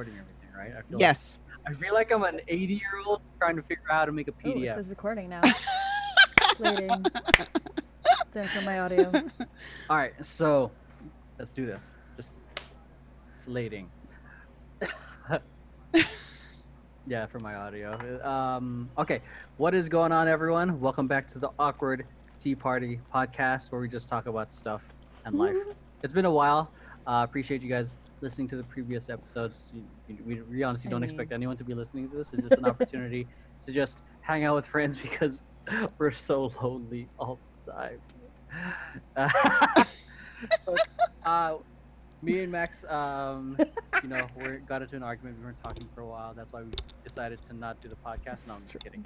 recording everything, right? I feel Yes. Like, I feel like I'm an 80 year old trying to figure out how to make a PDF. Oh, it PDF. says recording now. Slating. Done for my audio. All right, so let's do this. Just slating. yeah, for my audio. Um, okay, what is going on, everyone? Welcome back to the Awkward Tea Party podcast, where we just talk about stuff and life. It's been a while. Uh, appreciate you guys listening to the previous episodes. You, you- we, we honestly I don't mean- expect anyone to be listening to this. It's just an opportunity to just hang out with friends because we're so lonely all the time. so, uh, me and Max, um, you know, we got into an argument. We weren't talking for a while. That's why we decided to not do the podcast. No, I'm just kidding.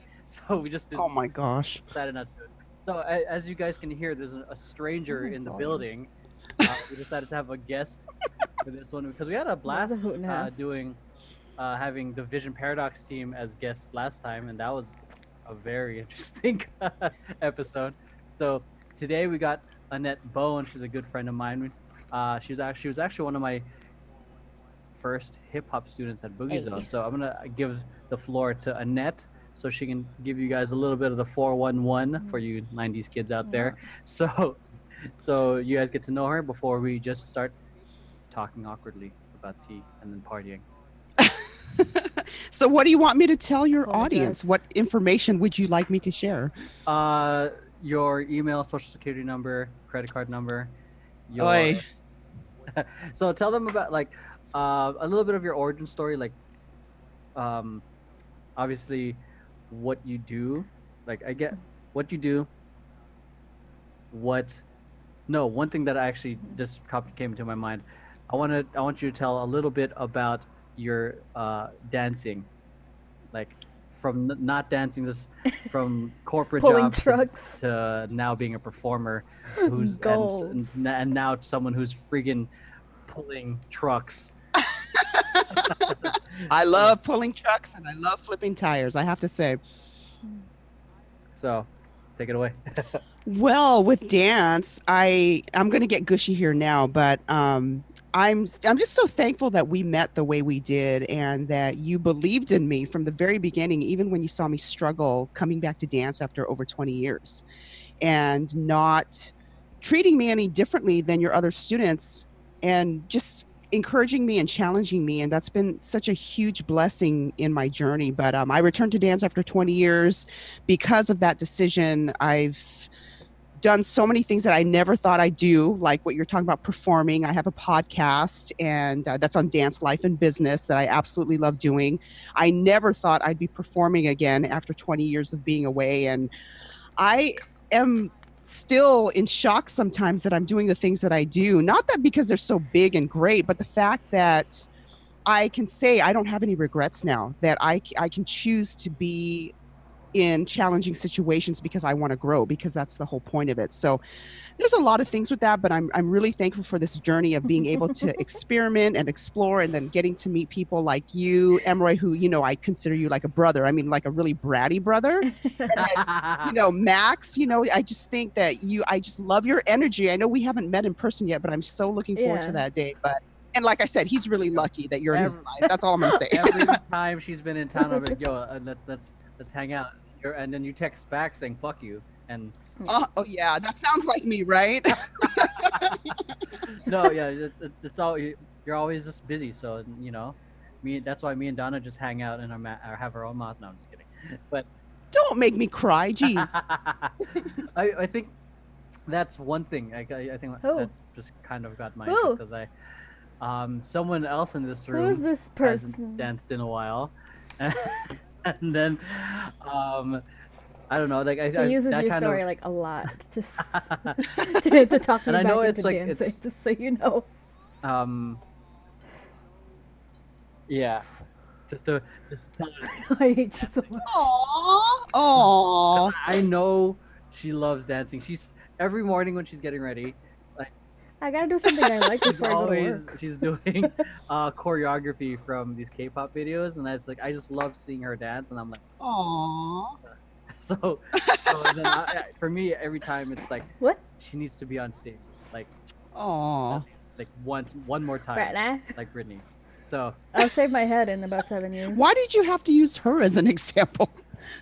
So we just did, Oh my gosh. decided not to do it. So a- as you guys can hear, there's a, a stranger Oh in the God. building. Uh, we decided to have a guest for this one because we had a blast a hoot and a uh, doing uh, having the Vision Paradox team as guests last time, and that was a very interesting episode. So today we got Annett Bone. She's a good friend of mine. Uh, she's actually she was actually one of my first hip hop students at Boogie Hey. Zone. So I'm gonna give the floor to Annett so she can give you guys a little bit of the 411 for you 90s kids out there. So so you guys get to know her before we just start talking awkwardly about tea and then partying. So, what do you want me to tell your Oh, audience? What information would you like me to share? Uh, your email, social security number, credit card number. Your... Oi. so tell them about like uh, a little bit of your origin story, like um, obviously what you do. Like I get what you do. What? No, one thing that I actually just cop- came to my mind. I want to. I want you to tell a little bit about your uh, dancing, like from n- not dancing, this from corporate jobs to- trucks. to now being a performer who's and, s- and, and now someone who's friggin' pulling trucks. I love pulling trucks and I love flipping tires, I have to say. So, take it away. Well, with dance, I I'm going to get gushy here now, but um I'm I'm just so thankful that we met the way we did and that you believed in me from the very beginning even when you saw me struggle coming back to dance after over 20 years and not treating me any differently than your other students and just encouraging me and challenging me. And that's been such a huge blessing in my journey. But um, i returned to dance after 20 years. Because of that decision i've done so many things that I never thought I'd do, like what you're talking about performing. I have a podcast, and uh, that's on dance life and business that I absolutely love doing. I never thought I'd be performing again after 20 years of being away, and I am still in shock sometimes that I'm doing the things that I do. Not that because they're so big and great, but the fact that I can say I don't have any regrets now, that I, I can choose to be in challenging situations because I want to grow because that's the whole point of it. So there's a lot of things with that, but I'm I'm really thankful for this journey of being able to experiment and explore and then getting to meet people like you, Emroy, who, you know, I consider you like a brother. I mean like a really bratty brother. you know, Max, you know, I just think that you I just love your energy. I know we haven't met in person yet, but I'm so looking forward to that day. But and like I said, he's really lucky that you're in his life. That's all I'm gonna say. Every time she's been in town, I'm like, yo, uh, let, let's let's hang out. You're, and then you text back saying "fuck you," and oh, oh yeah, that sounds like me, right? no, yeah, it's, it's- it's all you're always just busy. So you know, me that's why me and Donna just hang out and our ma- have our own mouth. No, I'm just kidding. But Don't make me cry, jeez. I, I think that's one thing. I, I I think Who? that just kind of got my Who? because I, um, someone else in this room Who's this hasn't danced in a while, and then, um, I don't know. Like I, I He uses that your kind story of, like a lot, just to, to talk And me I know into it's like- dancing. it's- Just so you know. um, yeah, just to just tell her I hate you so much. Aww. Aww. I know she loves dancing. She's every morning when she's getting ready. I gotta do something I like She's before I go to always work. she's doing uh, choreography from these K-pop videos, and that's like I just love seeing her dance, and I'm like, Aww. so. so then I, I- for me, every time it's like What? she needs to be on stage, like Aww. at least, like once, one more time, Right like Britney. So I'll shave my head in about seven years. Why did you have to use her as an example?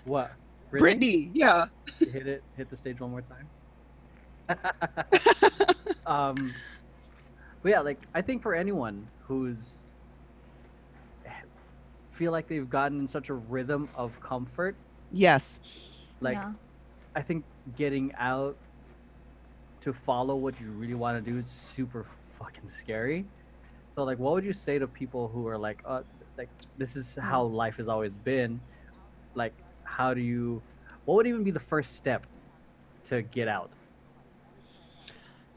what? Britney? yeah. hit it hit the stage one more time um but yeah like i think for anyone who's feel like they've gotten in such a rhythm of comfort Yes. like Yeah. i think getting out to follow what you really want to do is super fucking scary so like what would you say to people who are like uh like this is how life has always been like how do you what would even be the first step to get out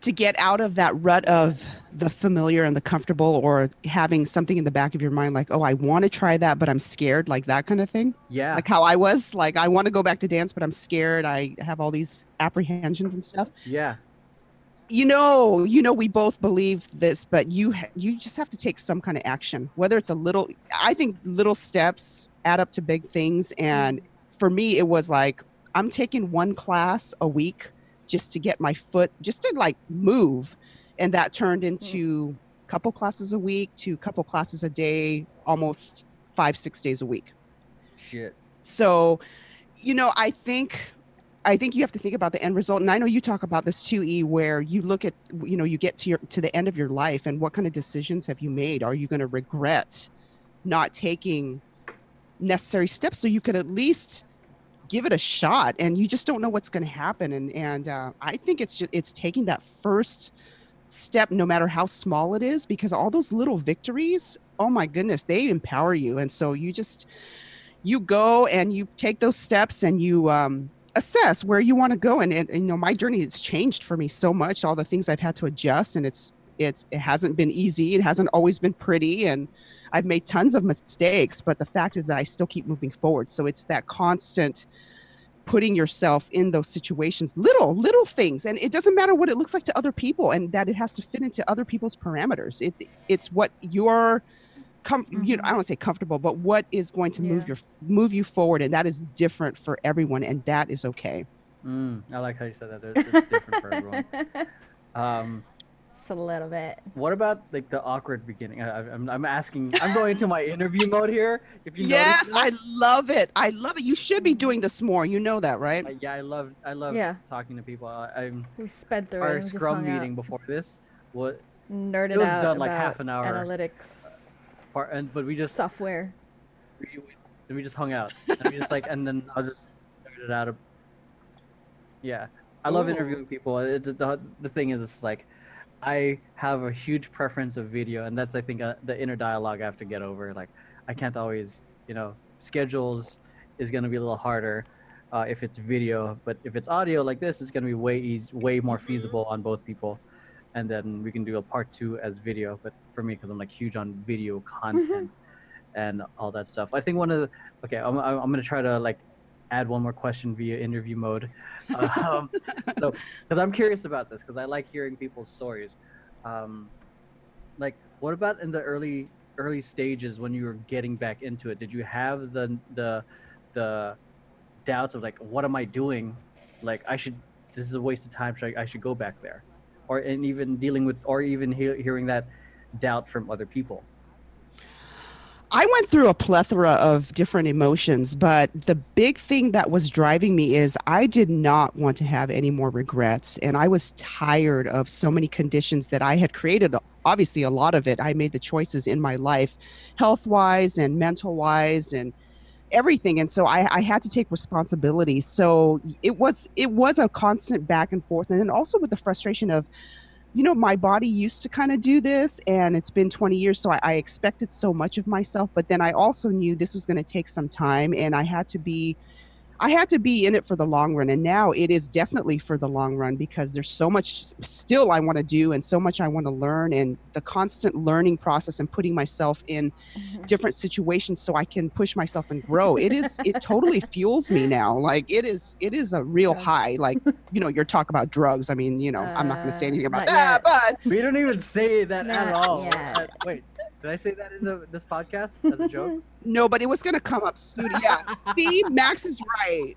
to get out of that rut of the familiar and the comfortable or having something in the back of your mind like oh i want to try that but i'm scared like that kind of thing? Yeah. Like how i was like i want to go back to dance but i'm scared. I have all these apprehensions and stuff. Yeah. You know you know we both believe this but you ha- you just have to take some kind of action whether it's a little i think little steps add up to big things and mm. for me it was like i'm taking one class a week just to get my foot just to like move and that turned mm. into a couple classes a week to a couple classes a day almost five six days a week shit so, you know, I think I think you have to think about the end result. And I know you talk about this too, E, where you look at you know, you get to your to the end of your life and what kind of decisions have you made? Are you gonna regret not taking necessary steps so you could at least give it a shot and you just don't know what's gonna happen. And and uh, I think it's just it's taking that first step no matter how small it is because all those little victories oh my goodness they empower you and so you just you go and you take those steps and you um, assess where you want to go and, and, and, you know my journey has changed for me so much all the things i've had to adjust and it's it's it hasn't been easy it hasn't always been pretty and i've made tons of mistakes but the fact is that i still keep moving forward. So it's that constant putting yourself in those situations little little things. And it doesn't matter what it looks like to other people and that it has to fit into other people's parameters. It it's what your com- you know, I don't want to say comfortable, but what is going to move your move you forward, and that is different for everyone, and that is okay. mm, i like how you said that. There's- it's different for everyone. Um Just a little bit. what about like the awkward beginning I, I- I'm, I'm asking i'm going into my interview mode here if you yes, I love it. I love it. You should be doing this more. You know that, right? I- yeah i love i love Yeah. talking to people I, i'm We sped through our scrum hung out, meeting before this what Nerded it was out done like half an hour. Analytics part and but we just software. we, we, we just hung out and we just like and then i was just nerded out of yeah i love Ooh. interviewing people it, the, the thing is it's like i have a huge preference of video and that's i think uh, the inner dialogue i have to get over like i can't always you know schedules is going to be a little harder uh, if it's video but if it's audio like this it's going to be way easy way more feasible on both people and then we can do a part two as video but for me because i'm like huge on video content and all that stuff. I think one of the okay i'm, I'm I'm gonna try to like add one more question via interview mode um, so because i'm curious about this because i like hearing people's stories. Um, like what about in the early early stages when you were getting back into it? Did you have the the the doubts of like what am i doing? Like i should this is a waste of time should I, I should go back there? Or and even dealing with or even he- hearing that doubt from other people I went through a plethora of different emotions, but the big thing that was driving me is I did not want to have any more regrets. And I was tired of so many conditions that I had created. Obviously, a lot of it, I made the choices in my life, health wise and mental wise, and everything and so I, I had to take responsibility so it was it was a constant back and forth and then also with the frustration of you know my body used to kind of do this and it's been 20 years so I, I expected so much of myself but then i also knew this was going to take some time and i had to be i had to be in it for the long run and now it is definitely for the long run because there's so much still i want to do and so much i want to learn and the constant learning process and putting myself in different situations so I can push myself and grow. It is it totally fuels me now. Like it is it is a real Drugs. high. Like, you know, you're talking about drugs. I mean, you know, I'm not gonna say Uh, anything about that, yet. but we don't even say that at all yet. Uh, wait did i say that in the, this podcast as a joke no, but it was gonna come up soon. Yeah. See, Max is right.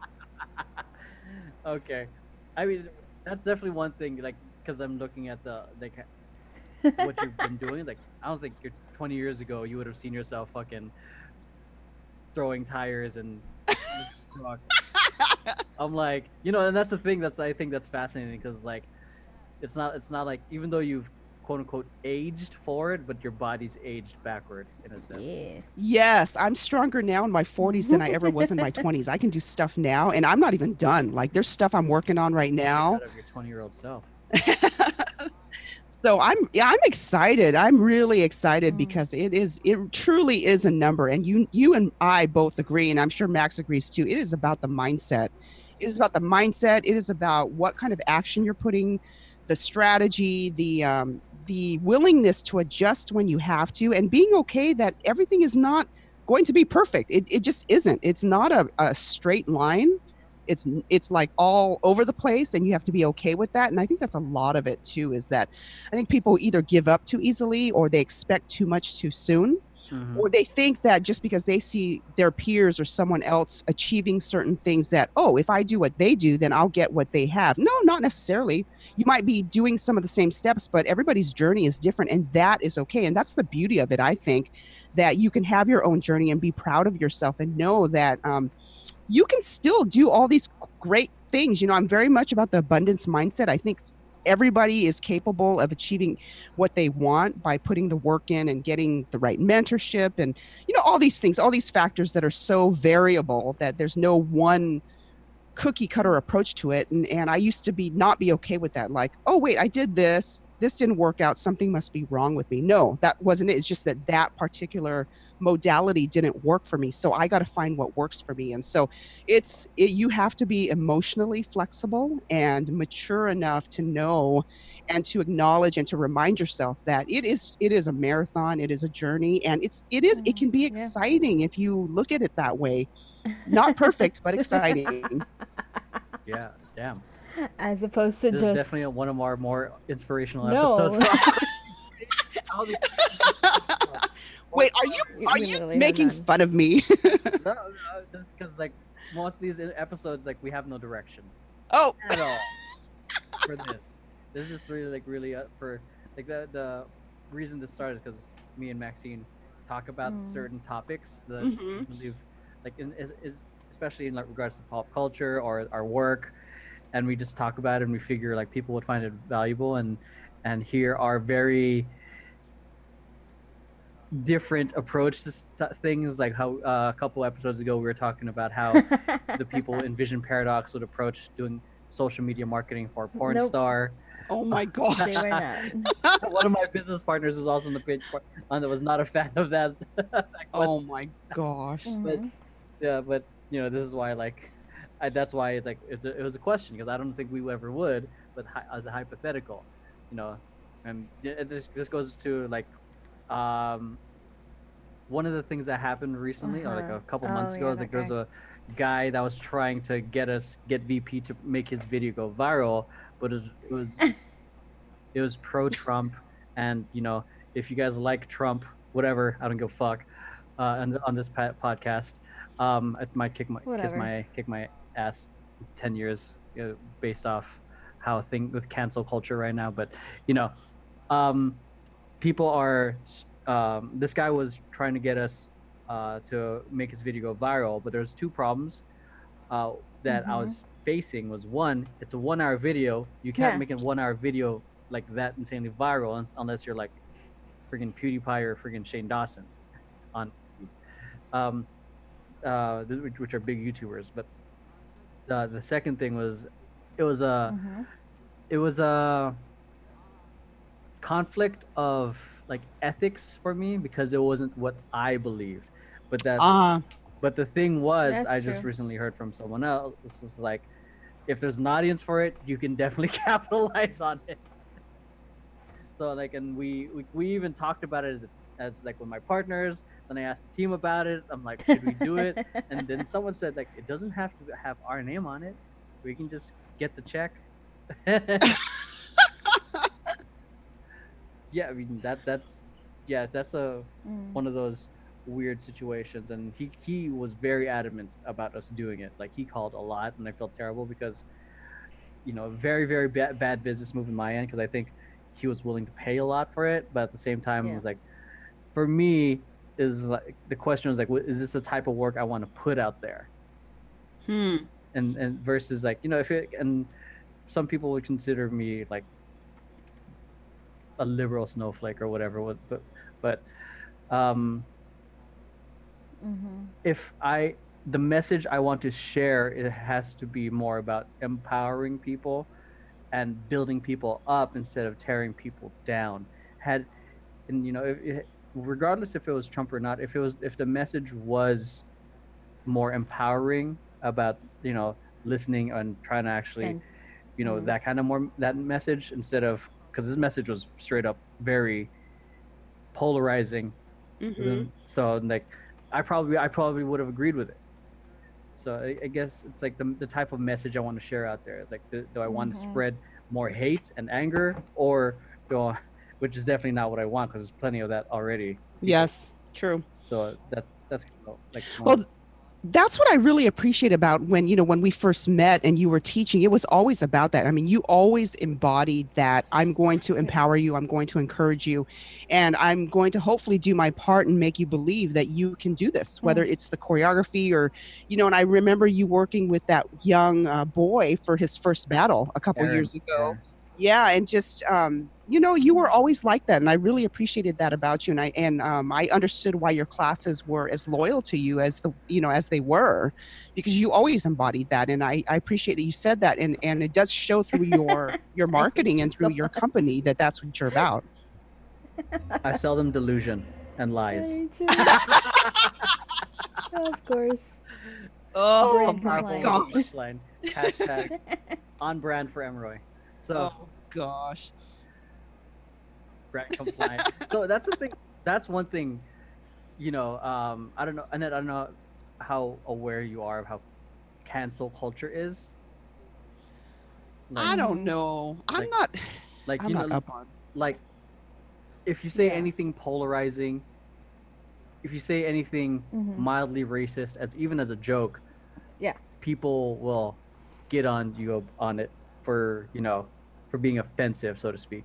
okay i mean that's definitely one thing like because i'm looking at the like what you've been doing like i don't think you're 20 years ago, you would have seen yourself fucking throwing tires and. I'm like, you know, and that's the thing that's I think that's fascinating because like, it's not it's not like even though you've quote unquote aged forward, but your body's aged backward in a sense. Yeah. Yes, I'm stronger now in my 40s than I ever was in my 20s. I can do stuff now, and I'm not even done. Like there's stuff I'm working on right now. Out of your 20 year old self. so I'm yeah, I'm excited. I'm really excited Mm. because it is it truly is a number, and you you and I both agree, and I'm sure Max agrees too. It is about the mindset. It is about the mindset. It is about what kind of action you're putting, the strategy, the um, the willingness to adjust when you have to, and being okay that everything is not going to be perfect. It, it just isn't. It's not a, a straight line. It's it's like all over the place, and you have to be okay with that. And I think that's a lot of it too. Is that I think people either give up too easily or they expect too much too soon Mhm. or they think that just because they see their peers or someone else achieving certain things that oh if i do what they do then i'll get what they have. No not necessarily. You might be doing some of the same steps but everybody's journey is different and that is okay. And that's the beauty of it i think that you can have your own journey and be proud of yourself and know that um, you can still do all these great things. You know i'm very much about the abundance mindset. I think everybody is capable of achieving what they want by putting the work in and getting the right mentorship and you know all these things all these factors that are so variable that there's no one cookie cutter approach to it. And, and i used to be not be okay with that. Like oh wait i did this. This didn't work out. Something must be wrong with me. No that wasn't it. It's just that that particular modality didn't work for me so i got to find what works for me and so it's it, you have to be emotionally flexible and mature enough to know and to acknowledge and to remind yourself that it is it is a marathon it is a journey and it's it is it mm-hmm. can be Yeah. exciting if you look at it that way not perfect but exciting Yeah, damn. As opposed to This just is definitely one of our more inspirational No. episodes. All these- wait are you are you making none. fun of me no, no, just because like most of these episodes, like we have no direction oh at all for this. This is really like really uh, for like the the reason this started because me and Maxine talk about Mm. certain topics that Mhm. we believe, like in, is, is especially in like regards to pop culture or our work, and we just talk about it and we figure like people would find it valuable and and hear our very different approach to st- things like how uh, a couple episodes ago we were talking about how the people in Vision Paradox would approach doing social media marketing for a porn Nope. star. oh my they were not. One of my business partners was also on the page and was not a fan of that. that oh my gosh Mhm. yeah, but you know this is why like, I, that's why it's like it's a, it was a question because I don't think we ever would, but hy- as a hypothetical, you know, and yeah, this this goes to like, um, one of the things that happened recently or like Uh-huh. a couple Oh, months ago yeah, is like there's a guy that was trying to get us get VP to make his video go viral, but it was it was, it was pro Trump, and you know if you guys like Trump, whatever, I don't give a fuck. Uh, on, on this pa- podcast, um, it might kick my kiss my kick my ass, ten years uh, based off how thing with cancel culture right now. But you know, um, people are. Um, this guy was trying to get us uh, to make his video go viral, but there's two problems uh, that I Mhm. was facing. Was one, it's a one-hour video. You can't Yeah. make a one-hour video like that insanely viral unless you're like friggin' PewDiePie or friggin' Shane Dawson on um uh which, which are big YouTubers but uh, the second thing was it was a Mhm. it was a conflict of like ethics for me because it wasn't what I believed but that uh but the thing was, That's I just true. recently heard from someone else. This is like, if there's an audience for it, you can definitely capitalize on it. So like, and we we, we even talked about it as as like with my partners. Then I asked the team about it. I'm like, should we do it? and then someone said like, it doesn't have to have our name on it. We can just get the check. yeah, I mean that that's yeah that's a Mm. one of those weird situations and he he was very adamant about us doing it like he called a lot and i felt terrible because you know very very bad, bad business move in my end because i think he was willing to pay a lot for it but at the same time it was like for me is like the question was like what, is this the type of work i want to put out there Hmm. and and versus like you know if it and some people would consider me like a liberal snowflake or whatever what- but but um Mm-hmm. if i the message i want to share it has to be more about empowering people and building people up instead of tearing people down had and you know if, if, regardless if it was trump or not if it was if the message was more empowering about you know listening and trying to actually And- you know Mhm. that kind of more that message instead of because this message was straight up very polarizing Mhm. so like i probably i probably would have agreed with it so i, I guess it's like the, the type of message i want to share out there it's like do, do i want to Mhm. spread more hate and anger or do I, which is definitely not what i want because there's plenty of that already Yes, true. so that that's like Well, that's what I really appreciate about when you know when we first met and you were teaching. It was always about that. I mean, you always embodied that. I'm going to empower you. I'm going to encourage you, and I'm going to hopefully do my part and make you believe that you can do this. Whether it's the choreography or, you know. And I remember you working with that young uh, boy for his first battle a couple Aaron, years ago yeah. Yeah and just um you know you were always like that and i really appreciated that about you and i and um, i understood why your classes were as loyal to you as the you know as they were because you always embodied that and i, I appreciate that you said that and and it does show through your your marketing and through so your company that that's what you're about. I sell them delusion and lies. Of course. oh Brand my gosh line. Hashtag on brand for Emroy. So oh gosh brand compliant. so that's the thing. That's one thing. You know, um, I don't know, Annett. I don't know how aware you are of how cancel culture is. i don't know i'm like, not like i'm you know, up on like if you say Yeah. anything polarizing, if you say anything Mhm. mildly racist, as even as a joke, Yeah. people will get on you on it for you know for being offensive, so to speak.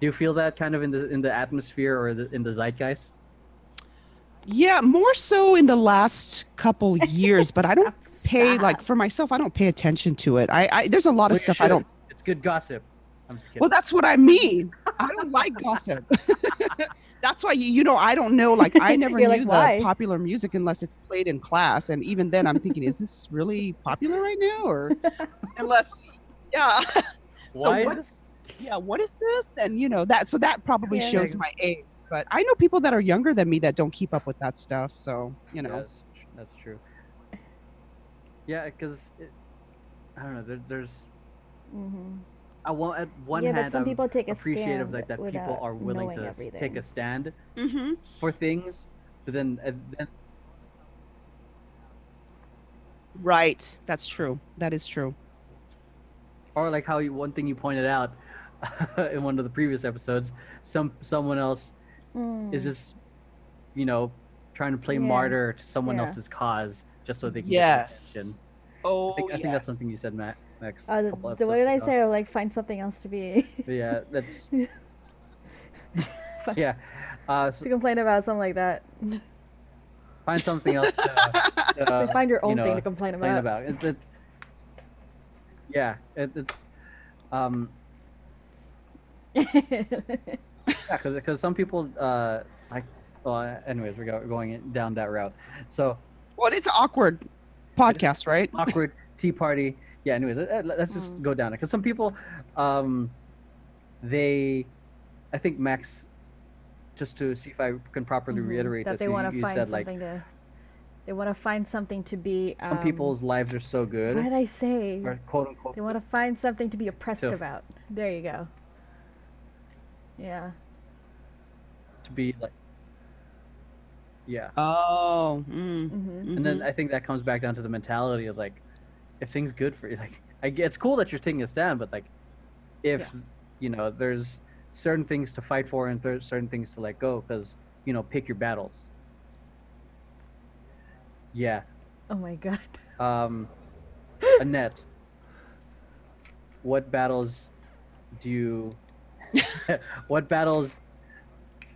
Do you feel that kind of in the in the atmosphere or the, in the zeitgeist? yeah more so in the last couple years but i don't pay like for myself i don't pay attention to it i, I there's a lot Well, of stuff i don't It's good gossip. I'm just kidding. well that's what i mean i don't like gossip that's why you, you know i don't know like i never knew like, the "Why?" popular music unless it's played in class and even then i'm thinking is this really popular right now or unless yeah so Why what's yeah what is this and you know that so that probably Yeah. shows my age but i know people that are younger than me that don't keep up with that stuff so you know Yeah, that's, that's true. Yeah, because I don't know. There, there's Mhm. I want at one yeah, hand but some I'm people take a appreciative stand like that people are willing to everything. take a stand mm-hmm. for things, but then uh, then right that's true that is true or like how you, one thing you pointed out in one of the previous episodes, some someone else Mm. is just you know trying to play Yeah. martyr to someone Yeah. else's cause just so they can yes get attention. oh I think, I think that's something you said, Matt. Max. a Uh, the, what did I ago. say? Oh, like find something else to be yeah, that's yeah. Uh, so to complain about something like that. find something else to, to So find your you own know, thing to complain complain about. about. It's it, yeah, it, it's um yeah, because some people uh like well anyways we're going down that route. So well it's awkward podcast right awkward tea party. Yeah. Anyways, let's just Mm. go down it because some people, um, they, I think Max, just to see if I can properly Mhm. reiterate that this, they you, want to find said like to. They want to find something to be. some um, people's lives are so good, What did I say? or quote unquote, They want to find something to be oppressed So- about. There you go. Yeah. to be like, yeah. oh mm, hmm And then mhm. I think that comes back down to the mentality is like, if things good for you, like, I it's cool that you're taking a stand, but like, if Yeah. you know, there's certain things to fight for and there's certain things to let go, because you know, pick your battles. Yeah. Oh my god. Um, Annett, what battles do you? what battles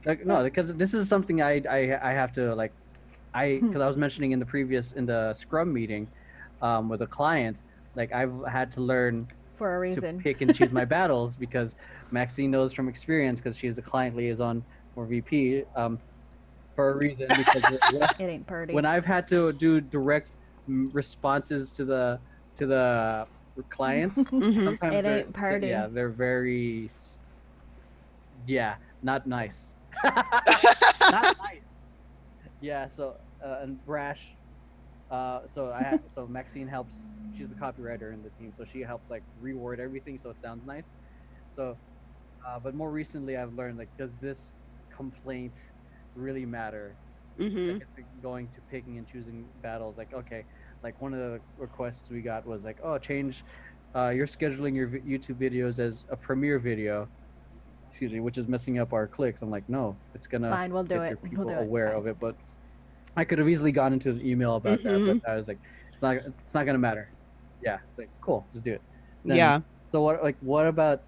like no because this is something I I I have to like I because I was mentioning in the previous in the Scrum meeting um, with a client like I've had to learn For a reason to pick and choose my battles because Maxine knows from experience because she's a client liaison or VP um, for a reason because It ain't pretty. when I've had to do direct responses to the to the clients Mhm. sometimes It ain't so- yeah they're very yeah not nice not nice yeah so uh, and brash uh, so I ha- so Maxine helps she's the copywriter in the team so she helps like reword everything so it sounds nice so uh, but more recently I've learned like does this complaint really matter Mhm. like it's going to picking and choosing battles like okay like one of the requests we got was like oh change uh, you're scheduling your youtube videos as a premiere video excuse me which is messing up our clicks i'm like no it's gonna Fine, we'll do your it. people We'll do it. aware Fine. of it but i could have easily gone into an email about that Mhm. but i was like it's not it's not gonna matter yeah like cool just do it Then- Yeah. so what like what about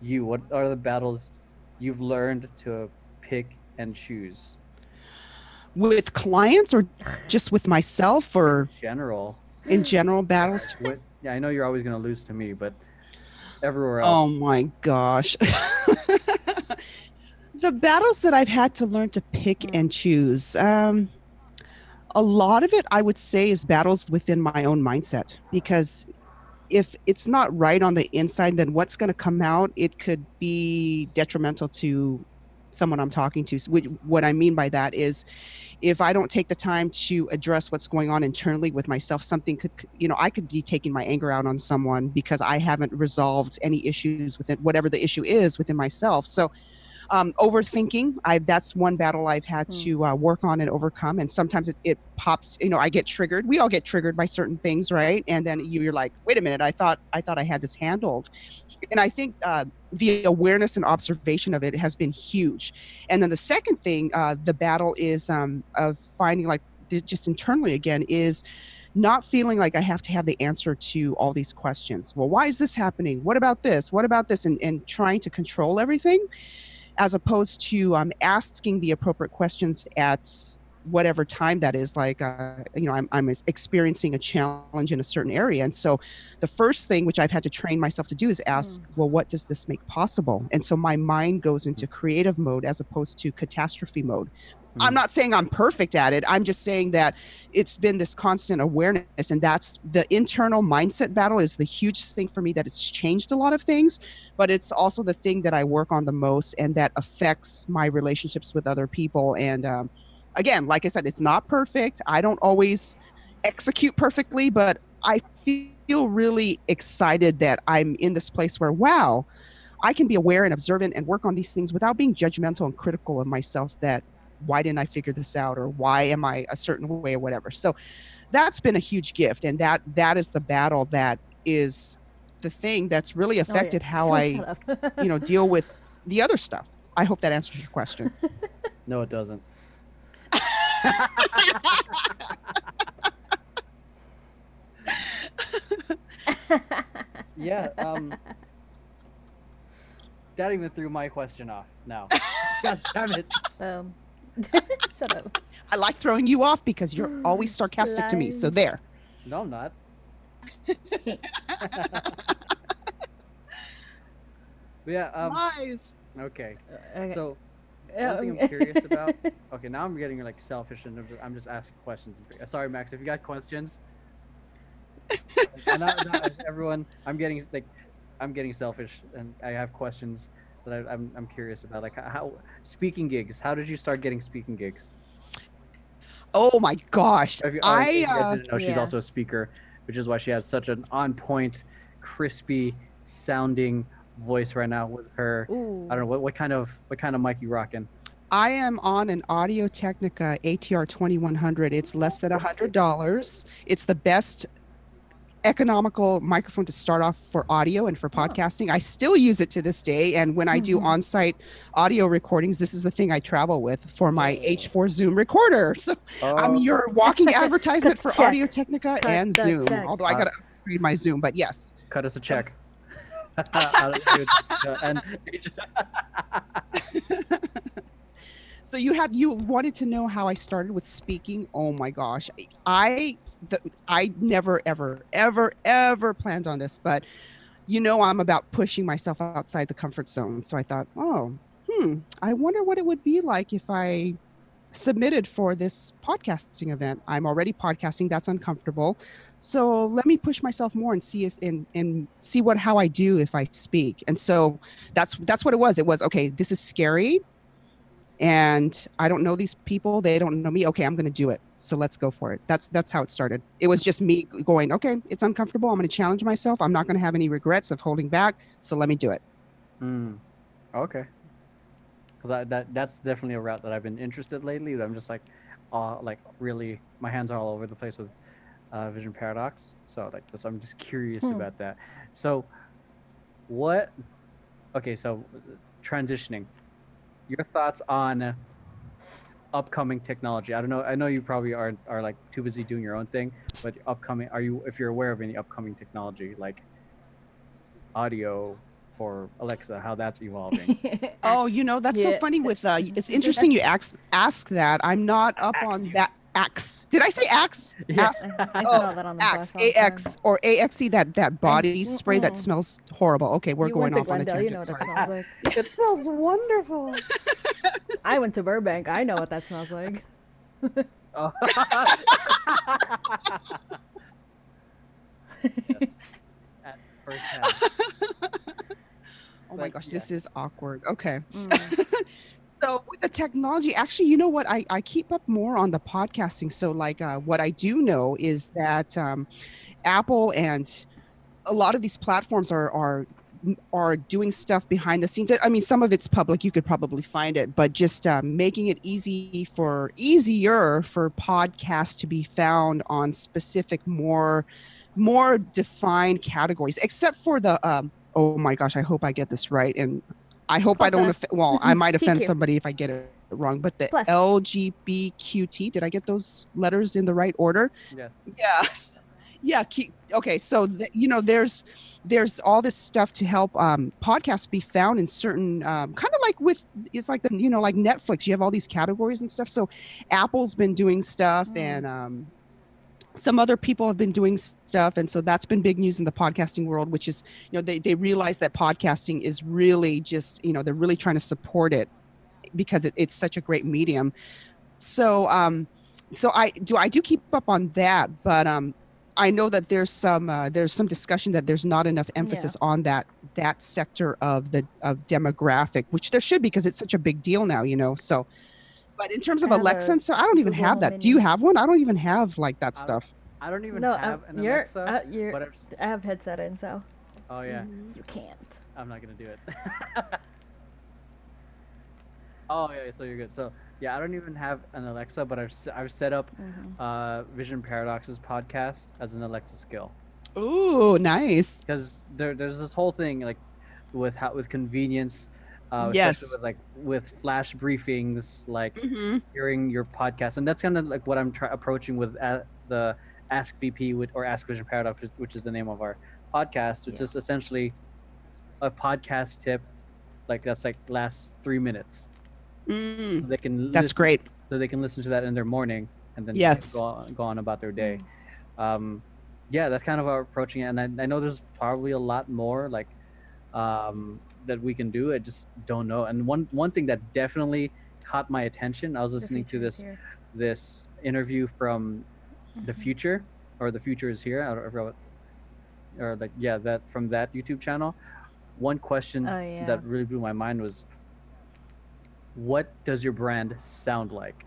you what are the battles you've learned to pick and choose With clients or just with myself or in general in general battles? What, yeah, I know you're always gonna lose to me, but everywhere else. Oh my gosh. the battles that I've had to learn to pick Mm. and choose. Um, a lot of it, I would say, is battles within my own mindset because if it's not right on the inside, then what's going to come out, it could be detrimental to someone I'm talking to. So what I mean by that is if I don't take the time to address what's going on internally with myself, something could, you know, I could be taking my anger out on someone because I haven't resolved any issues with it, whatever the issue is within myself. So, um, overthinking, I that's one battle I've had Hmm. to uh, work on and overcome. And sometimes it, it pops, you know, I get triggered. We all get triggered by certain things, right? And then you- you're like, wait a minute, I thought I thought I had this handled. And I think uh, the awareness and observation of it has been huge. And then the second thing, uh, the battle is um, of finding like just internally again is not feeling like I have to have the answer to all these questions. Well, why is this happening? What about this? What about this? And, and trying to control everything as opposed to um, asking the appropriate questions at whatever time that is like uh, you know I'm, I'm experiencing a challenge in a certain area. And so the first thing which i've had to train myself to do is ask well what does this make possible? And so my mind goes into creative mode as opposed to catastrophe mode. I'm Mhm. not saying i'm perfect at it. I'm just saying that it's been this constant awareness and that's the internal mindset battle is the hugest thing for me that it's changed a lot of things but it's also the thing that i work on the most and that affects my relationships with other people. And um, again like i said it's not perfect. I don't always execute perfectly but i feel really excited that i'm in this place where wow i can be aware and observant and work on these things without being judgmental and critical of myself that why didn't i figure this out or why am i a certain way or whatever. So that's been a huge gift and that that is the battle that is the thing that's really Oh, yeah. affected how So i you know deal with the other stuff. I hope that answers your question. No, it doesn't. Yeah. Um. That even threw my question off. Now. God damn it. Boom. Shut up. I like throwing you off because you're always sarcastic to me. So there. No, I'm not. Yeah. Um. Lies. Okay. Okay. So Yeah, one thing okay. I'm curious about. Okay, now I'm getting like selfish and I'm just asking questions. Sorry, Max, if you got questions. not, not everyone, I'm getting like, I'm getting selfish and I have questions that I, I'm I'm curious about. Like how speaking gigs. How did you start getting speaking gigs? Oh my gosh. If you, or if I you guys uh, didn't know she's Yeah. also a speaker, which is why she has such an on point, crispy sounding voice right now with her. Ooh. I don't know what, what kind of what kind of mic you rocking. I am on an Audio Technica ATR 2100. It's less than $100. It's the best economical microphone to start off for audio and for podcasting. I still use it to this day. And when I do mm-hmm. on site audio recordings, this is the thing I travel with for my H4 Zoom recorder. So I'm Oh, your walking advertisement for Check. Audio Technica Cut and Zoom. check. Although I uh. got to upgrade my Zoom, but yes. cut us a check. so you had you wanted to know how I started with speaking. Oh my gosh, I the, I never ever ever ever planned on this, but you know I'm about pushing myself outside the comfort zone. So I thought, oh, hmm, I wonder what it would be like if I submitted for this podcasting event. I'm already podcasting. That's uncomfortable. So let me push myself more and see if and and see what how I do if I speak. And so that's that's what it was. It was okay. This is scary, and I don't know these people. They don't know me. Okay, I'm going to do it. So let's go for it. That's that's how it started. It was just me going. Okay, it's uncomfortable. I'm going to challenge myself. I'm not going to have any regrets of holding back. So let me do it. Mm. Okay. Because that that's definitely a route that I've been interested lately. I'm just like, uh, like really, my hands are all over the place with uh, Vision Paradox. So like, just I'm just curious Hmm. about that. So, what? Okay, so transitioning. Your thoughts on upcoming technology? I don't know. I know you probably are are like too busy doing your own thing, but upcoming. Are you if you're aware of any upcoming technology like audio for Alexa, how that's evolving? Oh, you know that's so funny. With uh, it's interesting you ask ask that. I'm not up Axe on you. that. Axe. Did I say axe? Yeah. Axe. I, I Oh, that on the Axe. bus all the time. AX or AXE. That that body spray that mm-mm. smells horrible. Okay, we're you going went to off on a tangent. you know tangent. what it smells like. it smells wonderful. I went to Burbank. I know what that smells like. Oh. Yes. At first hand. Oh my gosh, yeah. this is awkward. Okay. Mm. So with the technology, actually, you know what? I, I keep up more on the podcasting. So like uh, what I do know is that um, Apple and a lot of these platforms are are are doing stuff behind the scenes. I mean, some of it's public; you could probably find it, but just uh, making it easy for easier for podcasts to be found on specific more more defined categories, except for the um, oh my gosh, I hope I get this right, and I hope I don't. enough. Off- well, I might offend TQ. somebody if I get it wrong, but the Plus. LGBTQT. Did I get those letters in the right order? Yes. Yes. Yeah. Q- Okay. So th- you know, there's there's all this stuff to help um, podcasts be found in certain um, kind of like with it's like the you know like Netflix. You have all these categories and stuff. So Apple's been doing stuff, Mm. and um, some other people have been doing stuff, and so that's been big news in the podcasting world. Which is you know they they realize that podcasting is really just you know they're really trying to support it because it, it's such a great medium. So um, so I do I do keep up on that, but um, I know that there's some uh, there's some discussion that there's not enough emphasis on that that sector of the of demographic, which there should be because it's such a big deal now, you know. So, but in terms of I Alexa, and so I don't even Google have Home that. Do you have one? I don't even have like that stuff. I don't even no, have uh, an you're, Alexa. uh, you're, but I've, s- I have headset in, so oh yeah, you can't. I'm not gonna do it. oh yeah, so you're good. So yeah, I don't even have an Alexa, but I've s- I've set up Mhm. uh, Vision Paradox's podcast as an Alexa skill Ooh, nice. because there there's this whole thing like with how with convenience. Uh, especially Yes. With, like with flash briefings, like hmm hearing your podcast, and that's kind of like what I'm try- approaching with uh, the Ask VP with, or Ask Vision Paradox, which- which is the name of our podcast, which Yeah. is essentially a podcast tip, like that's like last three minutes. Mm, So they can that's listen, great. So they can listen to that in their morning, and then Yes. go on, go on about their day. Um, yeah, that's kind of our we're approaching it, and I, I know there's probably a lot more like um, that we can do. I just don't know. And one one thing that definitely caught my attention, I was listening to this here. this interview from the Mhm. future or the future is here I don't know what- or like yeah that from that youtube channel one question Oh, yeah. that really blew my mind was what does your brand sound like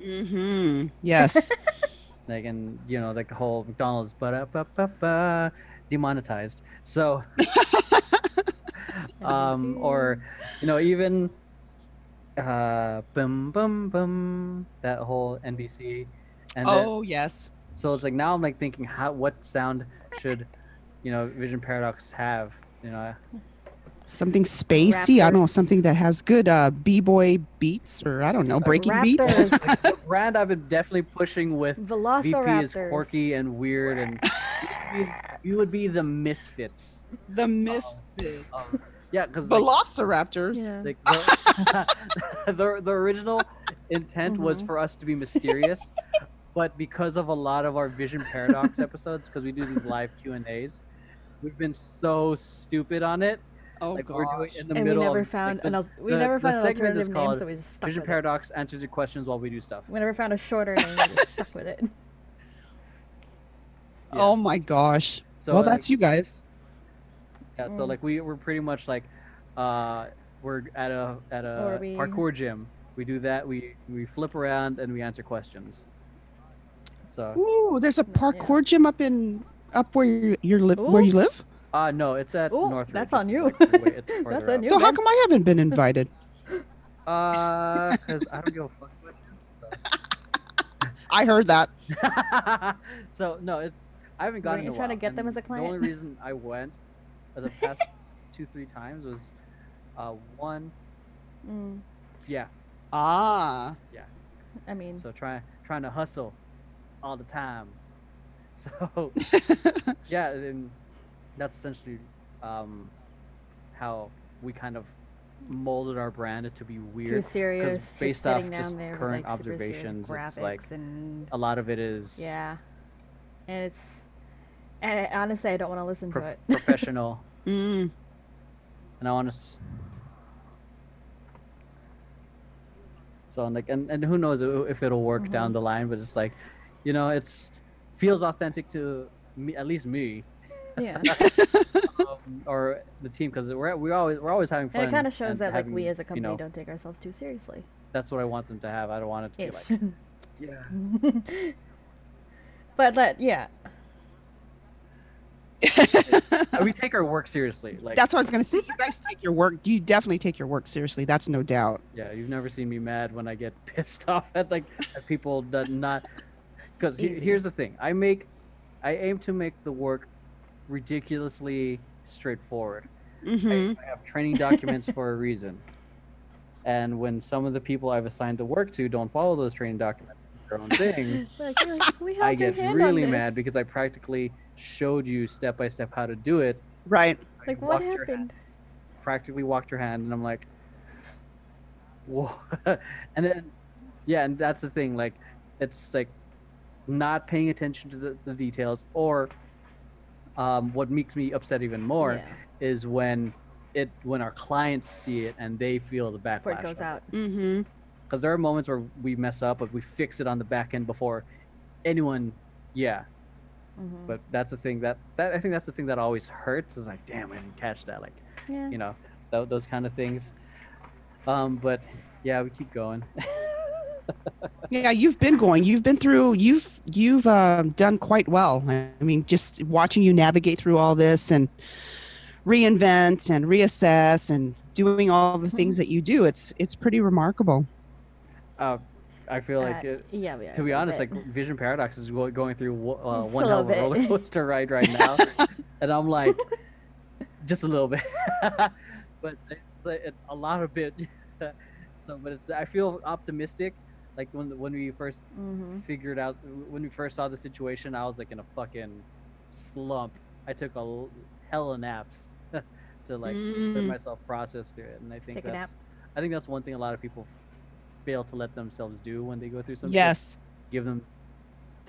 Mm-hmm. Yes. like and you know like the whole mcdonald's but ba demonetized so um or you know even uh bum bum bum that whole nbc and then- oh yes. So it's like now I'm like thinking how what sound should you know Vision Paradox have? You know, Something spacey. I don't know. Something that has good uh, b-boy beats, or I don't know, breaking beats. Raptors. the brand I've been definitely pushing with VP Velociraptors. is quirky and weird, and you would be, you would be the misfits the misfits. of yeah, because like, Velociraptors. Yeah. like the, the the original intent was Mhm. for us to be mysterious, but because of a lot of our Vision Paradox episodes, because we do these live Q and A's, we've been so stupid on it. Oh like gosh. we're doing in the and we never of, found like, an this- al- we the- never the found an alternative name, called so we just stuck Vision with Paradox answers your questions while we do stuff. We never found a shorter name, we just stuck with it. Yeah. Oh my gosh. So well, like, that's you guys. Yeah, so Mm. like we we're pretty much like uh we're at a at a we- parkour gym. We do that. We we flip around and we answer questions. So Ooh, there's a Yeah. parkour gym up in up where you you live where you live. uh no, it's at Ooh, Northridge. that's on you. like, it's That's on out. you. So how come I haven't been invited? Uh, because I don't give a fuck about I heard that. so no, it's I haven't gotten. you in a trying to while, get them as a client? The only reason I went for the past two three times was uh one Mm, yeah Ah. Yeah. I mean, so trying trying to hustle all the time so yeah and that's essentially um how we kind of molded our brand to be weird. too weird serious. Just based off sitting down just there with, current like, super serious observations, it's graphics like- and a lot of it is yeah, and it's. And honestly, I don't want to listen to it. professional Mm. and i want to s- so I'm like and, and who knows if it'll work down Mhm. the line but it's like you know it's feels authentic to me at least me yeah, um, or the team because we're we always we're always having fun. and it kind of shows and that like we as a company you know, don't take ourselves too seriously. That's what I want them to have. I don't want it to Ish. be like, yeah. but let yeah, we take our work seriously. Like, That's what I was gonna say. You guys take your work. You definitely take your work seriously. That's no doubt. yeah, you've never seen me mad when I get pissed off at like at people that not. Because Easy. here's the thing, I make, I aim to make the work ridiculously straightforward. hmm I, I have training documents for a reason. And when some of the people I've assigned to work to don't follow those training documents, their own thing, like, like, we I get really mad because I practically showed you step by step how to do it. Right. I like what walked your hand- happened? practically walked your hand, and I'm like, whoa. and then, yeah, and that's the thing. Like, it's like not paying attention to the, the details, or um, what makes me upset even more Yeah, is when it when our clients see it and they feel the backlash. before it goes out. hmm Because there are moments where we mess up, but we fix it on the back end before anyone. Yeah, Mhm. but that's the thing that that I think that's the thing that always hurts. Is like, damn, I didn't catch that. Like, yeah. you know, th- those kind of things. Um, but yeah, we keep going. Yeah, you've been going. You've been through. You've you've uh, done quite well. I mean, just watching you navigate through all this and reinvent and reassess and doing all the things that you do. It's it's pretty remarkable. Uh, I feel like Uh, it, yeah, we are to be honest, bit. like Vision Paradox is go- going through uh, one hell of a roller coaster ride right now, and I'm like, just a little bit, but it's, like, it, a lot of it. so, but it's I feel optimistic. Like when when we first Mhm. figured out when we first saw the situation, I was like in a fucking slump. I took a hell of naps to like let Mm. myself process through it, and I think Take that's I think that's one thing a lot of people fail to let themselves do when they go through something. Yes. give them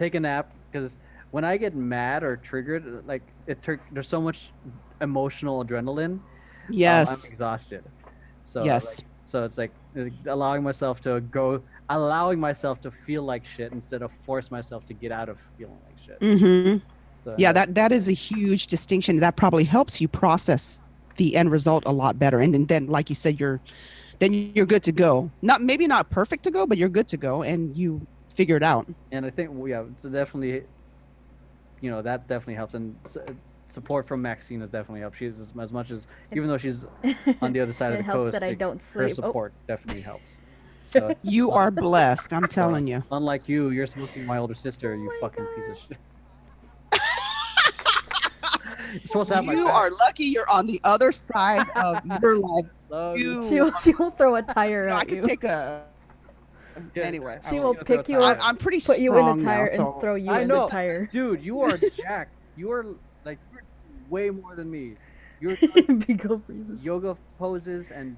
take a nap because when I get mad or triggered, like it took there's so much emotional adrenaline. um, Yes. I'm exhausted. So Yes. like, so it's like allowing myself to go, allowing myself to feel like shit instead of force myself to get out of feeling like shit. Mm-hmm. So Yeah, that that is a huge distinction. That probably helps you process the end result a lot better. And then, then like you said, you're then you're good to go. Not maybe not perfect to go, but you're good to go, and you figure it out. and I think yeah, it's definitely, you know, that definitely helps, and uh, support from Maxine has definitely helped. She's as, as much as even though she's on the other side of the helps coast, that I like, don't her sleep. Oh, support definitely helps. So You uh, are blessed. I'm telling you. unlike you, you're supposed to be my older sister. You oh my fucking piece of shit. you're supposed to have my You back. are lucky you're on the other side of your life. Love you. You, she will, she will throw a tire No, I at could you. take a. Anyway, She will was gonna throw pick you up, I, I'm pretty put you strong in a tire now, so and throw you I in know. the tire. Dude, you are jacked. You are like you're way more than me. You were doing Big girl freezes. yoga poses and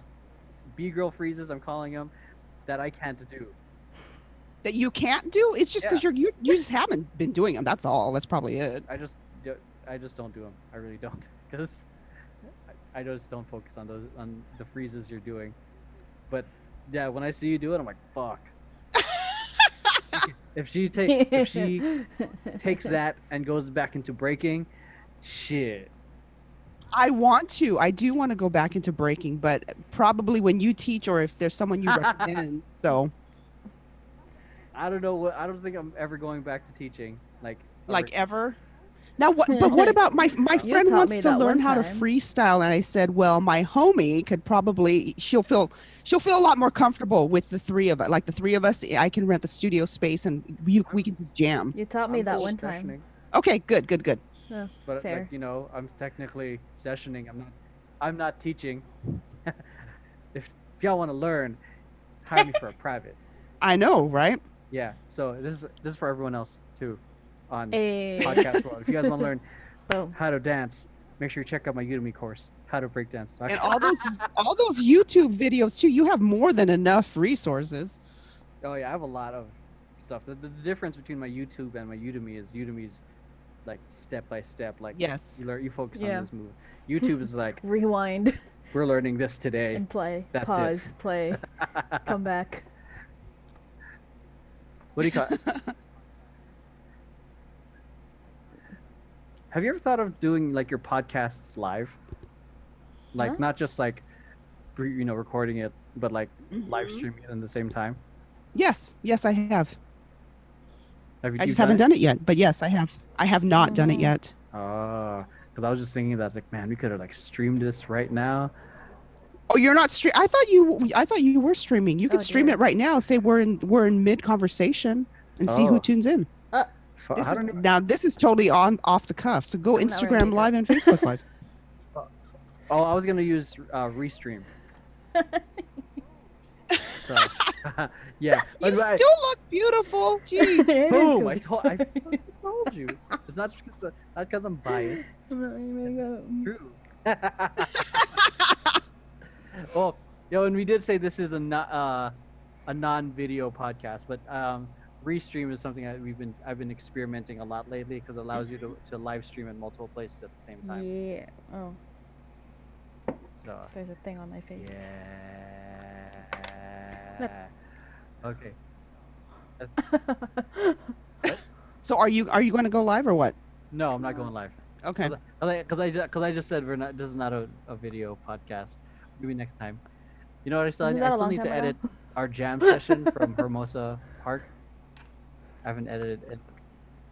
B girl freezes. I'm calling them that I can't do. That you can't do? It's just because Yeah. you're you, you just haven't been doing them. That's all. That's probably it. I just I just don't do them. I really don't because I I just don't focus on those on the freezes you're doing. But yeah, when I see you do it, I'm like, fuck. if she take if she takes that and goes back into breaking, shit. I want to. I do want to go back into breaking, but probably when you teach or if there's someone you recommend. So, I don't know what I don't think I'm ever going back to teaching. Like like ever. Ever. Now, what? But what about my my friend wants to learn one how to freestyle, and I said, well, my homie could probably she'll feel she'll feel a lot more comfortable with the three of us. Like the three of us, I can rent the studio space and we we can just jam. You taught me I'm that one time. sessioning, Okay, good, good, good. Oh, But fair. like you know, I'm technically sessioning. I'm not. I'm not teaching. if, if y'all want to learn, hire me for a private. I know, right? Yeah. So this is this is for everyone else too, on Hey. podcast world. If you guys want to learn Boom. how to dance, make sure you check out my Udemy course, how to break dance. And all those all those YouTube videos too. You have more than enough resources. Oh yeah, I have a lot of stuff. The, the difference between my YouTube and my Udemy is Udemy's like step by step. Like Yes. you learn, you focus Yeah. on this move. YouTube is like Rewind we're learning this today. and play. That's it. Pause. Play. Come back. What do you call? Have you ever thought of doing like your podcasts live? Like Huh? not just like, you know, recording it, but like live Mhm. streaming it at the same time. Yes, yes, I have. Have you? I just haven't done it yet, but yes, I have. I have not done it Mhm. yet. Oh, because I was just thinking that like, man, we could have like streamed this right now. Oh, you're not stream. I thought you. I thought you were streaming. You could Oh, stream it right now. Say we're in we're in mid conversation, and see Oh. who tunes in. Fu- This is, even- now this is totally on off the cuff. So go I'm Instagram to Live and Facebook Live. Oh, I was gonna use uh, restream. so, yeah. You But I- still look beautiful. Jeez. Boom! I 'cause- told, I told you. It's not because not because I'm biased. I'm not even gonna go. True. well, yo, and we did say this is a not uh, a non-video podcast, but um, restream is something that we've been I've been experimenting a lot lately because it allows you to, mm-hmm. to live stream in multiple places at the same time. Yeah. Oh, So uh, there's a thing on my face. yeah. Okay. So are you are you going to go live or what? No, I'm not going live. Okay. Because I, cause I, ju- I just said we're not. This is not a, a video podcast. Maybe next time. You know what? I still, I still need to ago? edit our jam session from Hermosa Park. I haven't edited it.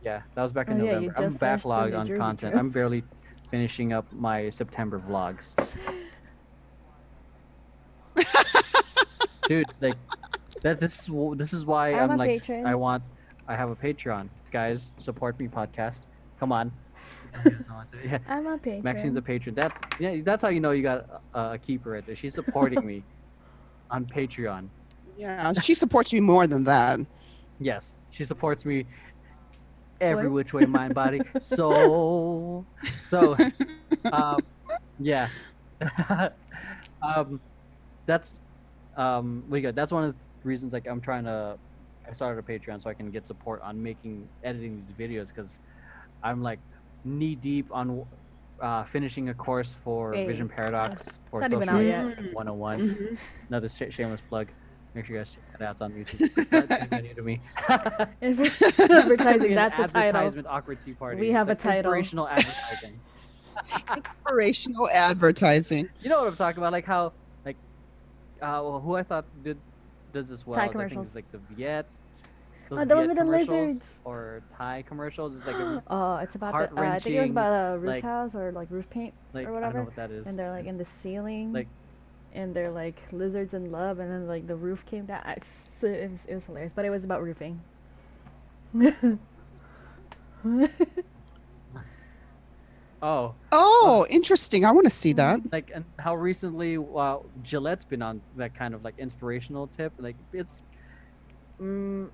Yeah, that was back in Oh, yeah, November. I'm just finished the backlogged on content. trip. I'm barely finishing up my September vlogs. Dude, like that. This is this is why I'm I'm like patron. I want. I have a Patreon, guys. Support me, podcast. Come on. yeah. I'm a patron. Maxine's a patron. That's yeah. That's how you know you got a, a keeper right there. She's supporting me on Patreon. Yeah, she supports me more than that. Yes, she supports me every What? which way, mind, body, soul. So, um, yeah. um, that's um, we got. That's one of the reasons. Like, I'm trying to. I started a Patreon so I can get support on making editing these videos because I'm like knee deep on uh, finishing a course for Hey, Vision Paradox for Social out Media yet. 101. Mhm. Another sh- shameless plug. Make sure you guys check that out. On YouTube. It's not new to me. Advertising. That's a title. advertisement awkward tea party. We It's have a like title. Inspirational advertising. Inspirational advertising. you know what I'm talking about? Like how, like, uh, well, who I thought did does this well? Thai is I think commercials. it's like the Viet. Those Oh, the one Viet with the commercials lizards. Or Thai commercials. It's like a, Oh, it's about the. Uh, I think it was about a roof like- tiles or like roof paint like or whatever. I don't know what that is. and they're like in the ceiling. Like- and they're like lizards in love, and then like the roof came down. It's, it, was, it was hilarious, but it was about roofing. oh, Oh, interesting. I want to see that. like and how recently uh, Gillette's been on that kind of like inspirational tip. Like it's mm,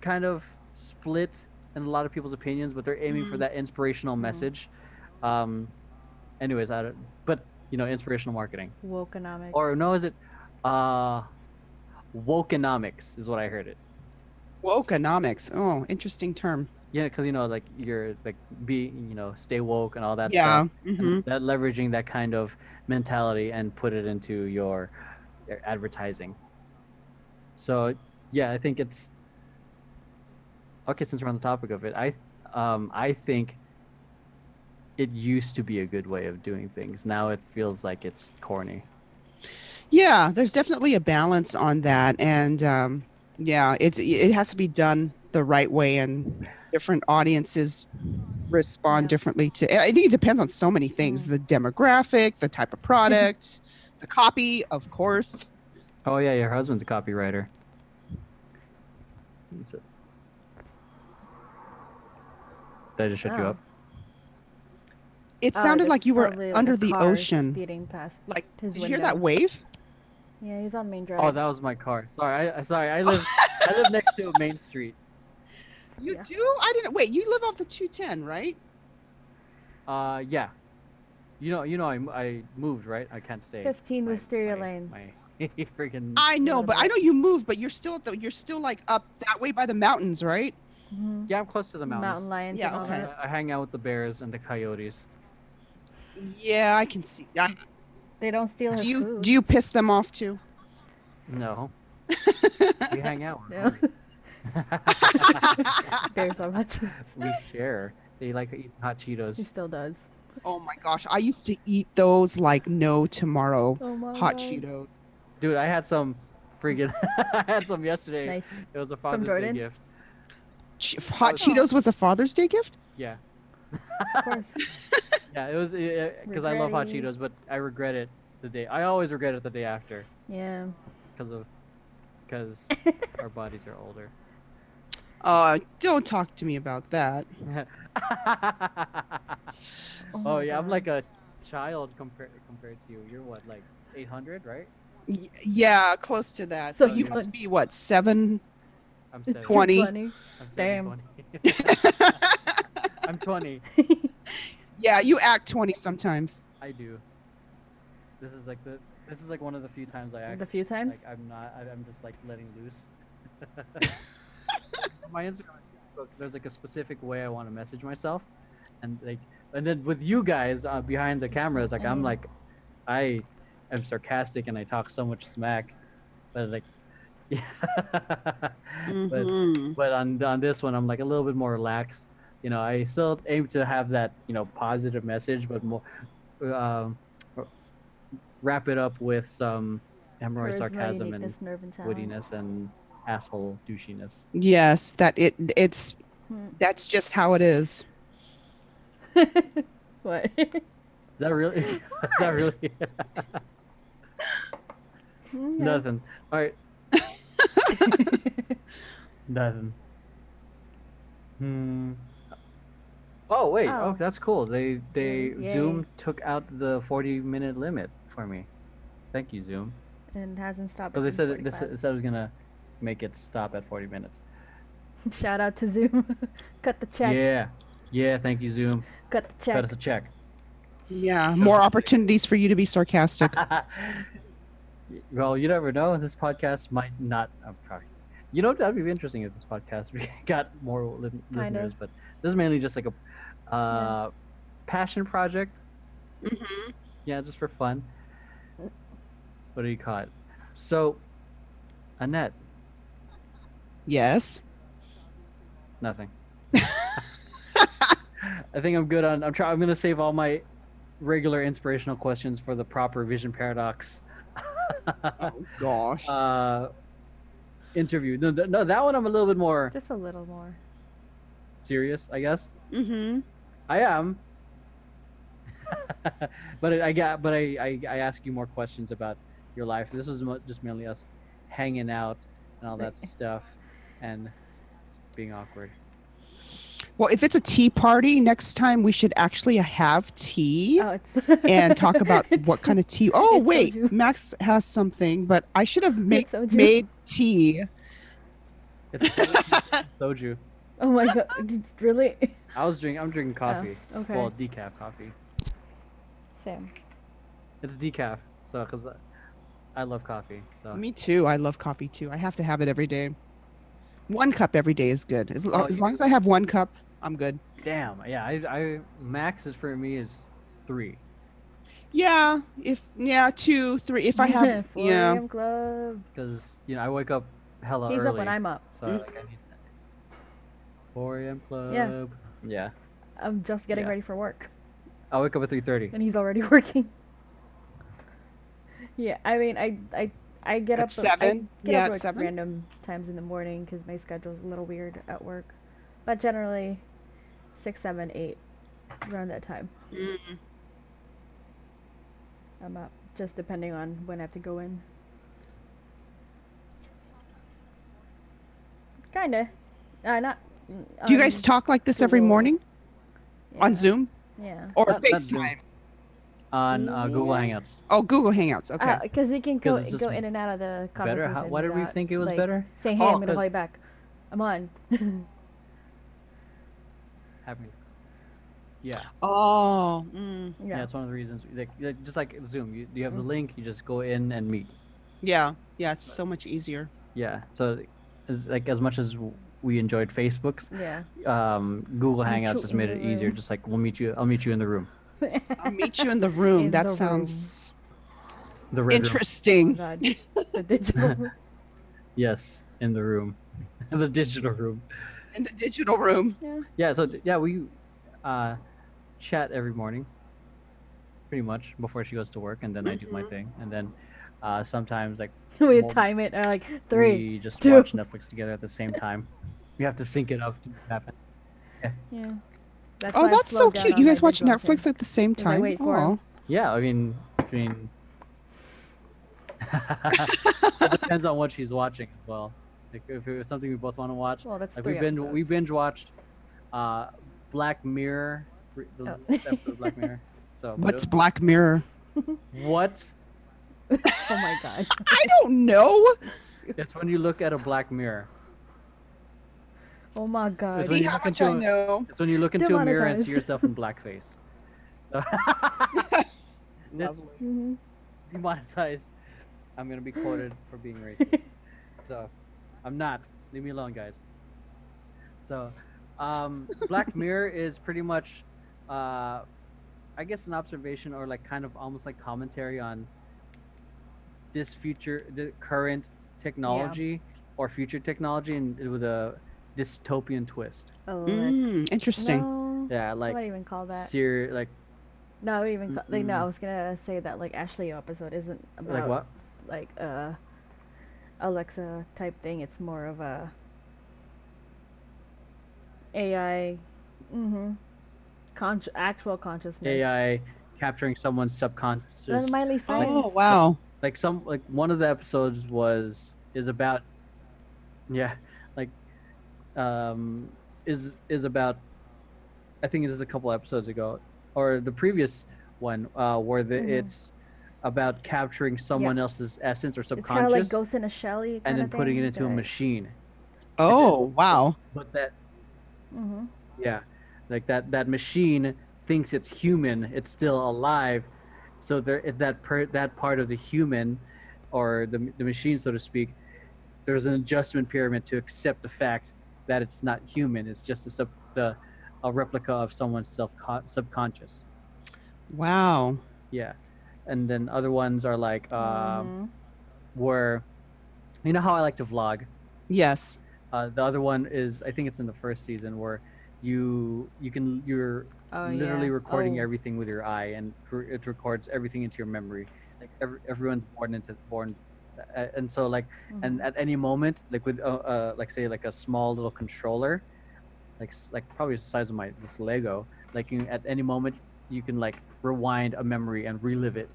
kind of split in a lot of people's opinions, but they're aiming for Mhm. that inspirational Mhm. message. Um, anyways, I don't. But you know, inspirational marketing. Wokenomics. Or no, is it? Uh, wokenomics is what I heard it. Wokenomics. Oh, interesting term. Yeah, because you know, like you're like be you know stay woke and all that yeah. stuff. hmm that leveraging that kind of mentality and put it into your, your advertising. So yeah, I think it's okay. Since we're on the topic of it, I um I think it used to be a good way of doing things. Now it feels like it's corny. Yeah, there's definitely a balance on that, and um, yeah, it's it has to be done the right way, and different audiences respond Yeah. differently to. I think it depends on so many things: the demographic, the type of product, the copy, of course. Oh yeah, your husband's a copywriter. Is it- Did I just shut you Oh. up? It Oh, sounded like you were under a the ocean. Speeding past. Like, his did you hear that wave? Yeah, he's on main drive. Oh, that was my car. Sorry, I, I sorry. I live I live next to a main street. You Yeah. do? I didn't. Wait, you live off the 210, right? Uh, yeah. You know, you know, I, m- I moved, right? I can't say. 15 my- Wisteria my- Lane. My freaking. I know, but I know you moved, but you're still at the. You're still like up that way by the mountains, right? Mhm. Yeah, I'm close to the mountains. Mountain lions. Yeah, okay. I, I hang out with the bears and the coyotes. Yeah, I can see. I, They don't steal his do you food. do you piss them off too? No, we hang out. we're Yeah. hungry. Bears so much. we share. They like eating hot Cheetos. he still does. Oh my gosh, I used to eat those like no tomorrow. Oh Hot God. Cheetos. Dude, I had some freaking. I had some yesterday. Nice. It was a Father's Day Jordan? gift. Che- Hot Oh. Cheetos was a Father's Day gift. Yeah. Of course. Yeah, it was because I love hot Cheetos, but I regret it the day. I always regret it the day after Yeah. because of because our bodies are older. Uh, don't talk to me about that. Oh, oh my yeah, I'm like a child compared compared to you. You're what, like 800, right? Y- yeah, close to that. So So, you you- must be what seven? I'm seven. 20. 220. I'm Damn. 720. I'm 20. Yeah, you act twenty sometimes. I do. This is like the this is like one of the few times I act The few times. like I'm not. I, I'm just like letting loose. My Instagram, there's like a specific way I want to message myself, and like, and then with you guys uh, behind the cameras, like I'm Mhm. like, I am sarcastic and I talk so much smack, but like, yeah. but Mhm. but on on this one, I'm like a little bit more relaxed. You know, I still aim to have that you know positive message, but more um, wrap it up with some hemorrhoid sarcasm and uniqueness, and wittiness and asshole douchiness. Yes, that it it's Hmm. that's just how it is. what? Is that really? is that really? Hmm. Nothing. All right. Nothing. Hmm. Oh wait. Oh. Oh. that's cool. They they Yay. Zoom took out the 40 minute limit for me. Thank you Zoom. and hasn't stopped. Because they said been it, this, it said it was gonna make it stop at 40 minutes. Shout out to Zoom. Cut the check. Yeah. Yeah. Thank you Zoom. Cut the check. Cut us a check. Yeah, more opportunities for you to be sarcastic. well, you never know. This podcast might not. I'm sorry. You know, that'd be interesting if this podcast we got more li- listeners, of. but this is mainly just like a uh, passion project. Mhm. Yeah, just for fun. What do you call it? So, Annett, Yes. nothing. I think I'm good on. I'm trying. I'm gonna save all my regular inspirational questions for the proper Vision Paradox Oh gosh. uh, interview. No, no, that one I'm a little bit more Just a little more. serious, I guess. Mm-hmm. I am. but I, I got, but I, I, I ask you more questions about your life. This is just mainly us hanging out and all that stuff, and being awkward. Well, if it's a tea party, next time we should actually have tea Oh, and talk about what kind of tea. Oh wait, soju. Max has something, but I should have made It's made tea. It's soju. soju. Oh my god! Did- Really? I was drinking. I'm drinking coffee. Oh, okay. Well, decaf coffee. Same. It's decaf, so because I love coffee. So Me too. I love coffee too. I have to have it every day. One cup every day is good. As, lo- Oh, as yeah. long as I have one cup, I'm good. damn, yeah. I, I max is for me is three. Yeah, if yeah, two, three. If I have 4 yeah, a.m. club. because you know I wake up hella He's early. up when I'm up. so like I need 4 a.m. club. Yeah. Yeah. I'm just getting Yeah. ready for work, I wake up at 3:30. and he's already working. yeah, I mean, I I I get At up I seven? get Yeah, up at like seven? random times in the morning because my schedule's a little weird at work, but generally six, seven, eight, around that time. Mm. I'm up, just depending on when I have to go in. Kinda, uh, not. Mm, do you guys um, talk like this every Google. morning on Zoom Yeah. or Not- not FaceTime? on uh, Google Hangouts. Oh, Google Hangouts. Okay. Because you can go 'Cause it's just go in and out of the Better? conversation. How, why did we think it was like, better? Say, hey, Oh, I'm gonna call you back. I'm on. Having. Yeah. oh, mm, yeah, yeah. It's one of the reasons. Like, like just like Zoom, you, you have the Mm. link, you just go in and meet. yeah, yeah. It's so much easier. Yeah. So, as, like as much as w- we enjoyed Facebook's, Yeah. um, Google Hangouts you just made it easier. Just like we'll meet you. I'll meet you in the room. I'll meet you in the room. In that the room. sounds The red room. interesting. The digital. Yes, in the room, in the digital room. In the digital room. yeah. Yeah. So yeah, we uh, chat every morning, pretty much before she goes to work, and then I do my Mhm. thing, and then uh, sometimes like we Well, time it uh, like three. we just two. watch Netflix together at the same time. We have to sync it up to happen. Yeah. That's Oh, why I've that's so cute. You guys watch binge watching. Netflix at the same 'Cause I time. wait for 'em. Aw. Yeah, I mean, I mean, it depends on what she's watching as well. Like if it was something we both want to watch, Well, that's like three we binge we binge watched uh, Black Mirror, the Oh. episode of Black Mirror. So What's it- Black Mirror? what? oh my god. I don't know. It's when you look at a black mirror. Oh my god. It's when See you how look much into I a- know. It's when you look into a mirror and see yourself in blackface. So- That's- Lovely. hmm demonetized. I'm gonna be quoted for being racist. so, I'm not. Leave me alone, guys. So, um, Black Mirror is pretty much, uh, I guess, an observation or like kind of almost like commentary on this future, the current technology or future technology, and with a dystopian twist. Oh, Mm, interesting. no. Yeah, I like wouldn't even call that. ser- like No, I wouldn't even call, like no. I was gonna say that like Ashley episode isn't about like what? like uh Alexa type thing. It's more of a AI, mm-hmm, con- actual consciousness. AI capturing someone's subconscious. Then Miley Cyrus. Oh wow. like some like one of the episodes was is about yeah like um is is about i think it is a couple episodes ago or the previous one uh where the Mhm. it's about capturing someone else's essence or subconscious. It's kind of like Ghost in a Shell and then putting it into a machine Oh wow. but that Mm-hmm. yeah like that that machine thinks it's human it's still alive so there if that per, that part of the human or the, the machine so to speak there's an adjustment pyramid to accept the fact that it's not human it's just a sub the a replica of someone's self subconscious Wow. yeah and then other ones are like um Mm-hmm. where you know how i like to vlog Yes. uh, the other one is I think it's in the first season where you you can you're Oh, literally yeah. recording Oh. everything with your eye and it records everything into your memory. Like every, everyone's born into born, and so like and Mhm. at any moment like with uh, uh like say like a small little controller, like like probably the size of my this Lego. Like you, at any moment you can like rewind a memory and relive it.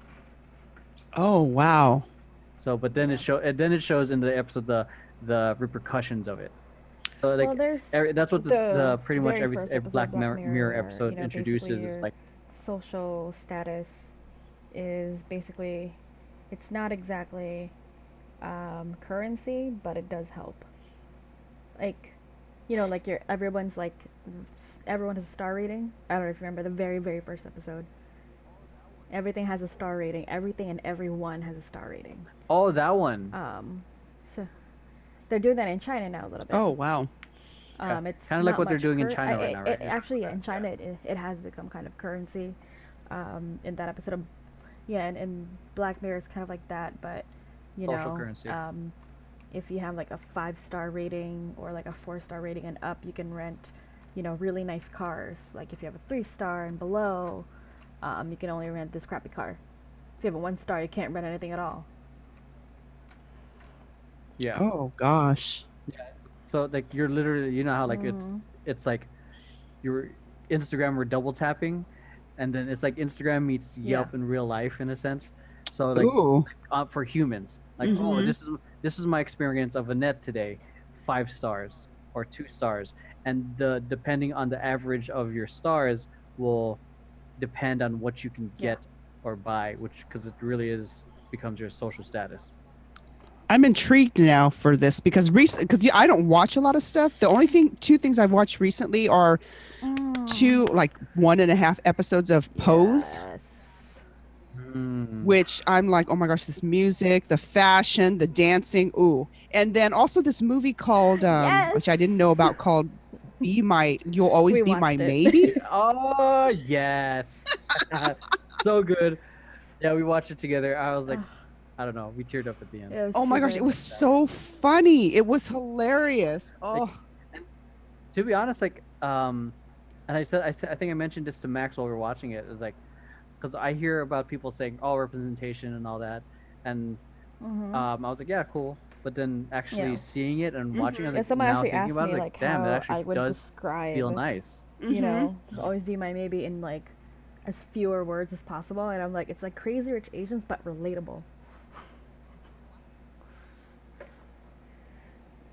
Oh wow. So but then it show and then it shows in the episode the the repercussions of it. So like well, there's Every, that's what the, the the pretty much every, every episode Black Black Mirror, Mirror Mirror episode you know, introduces basically is like social status is basically it's not exactly um, currency, but it does help. Like, you know, like your everyone's like everyone has a star rating. I don't know if you remember the very very first episode. Everything has a star rating. Everything and everyone has a star rating. Oh, that one. Um, so they're doing that in China now a little bit. Oh wow. Yeah, Um, it's kinda like what they're much doing in China I- right it- now, it- right? Yeah. Actually, yeah, in China, it, it has become kind of currency. Um, in that episode of, yeah, and, and Black Mirror is kind of like that, but you Social know, currency. um, if you have like a five star rating or like a four star rating and up, you can rent, you know, really nice cars. Like if you have a three star and below, um, you can only rent this crappy car. If you have a one star, you can't rent anything at all. yeah. Oh gosh. Yeah. So like you're literally, you know how like it's Mhm. it's like your Instagram we're double tapping, and then it's like Instagram meets Yelp in real life in a sense. So like Ooh. uh, for humans, like oh Mhm. this is this is my experience of Annett today, five stars or two stars, and the depending on the average of your stars will depend on what you can Yeah. get or buy, which because it really is becomes your social status. I'm intrigued now for this because recent because yeah, I don't watch a lot of stuff. The only thing, two things I've watched recently are two like one and a half episodes of Pose, Yes. Mm. which I'm like, oh my gosh, this music, the fashion, the dancing, ooh, and then also this movie called, um, which I didn't know about, called "Be My You'll Always We Be My watched it. Maybe." Oh yes, so good. Yeah, we watched it together. I was like, I don't know, we teared up at the end. Oh my gosh, it was so funny. It was hilarious. Oh, To be honest, like, um, and I said, I said, I think I mentioned this to Max while we were watching it. It was like, because I hear about people saying, "Oh, representation and all that," and Mhm. um, I was like, "Yeah, cool." But then actually Yeah. seeing it and watching it, Yeah, like, someone actually asked about me it, like, like, damn, how it I would does describe, feel nice. you know, always do my maybe in like as fewer words as possible, and I'm like, it's like Crazy Rich Asians but relatable.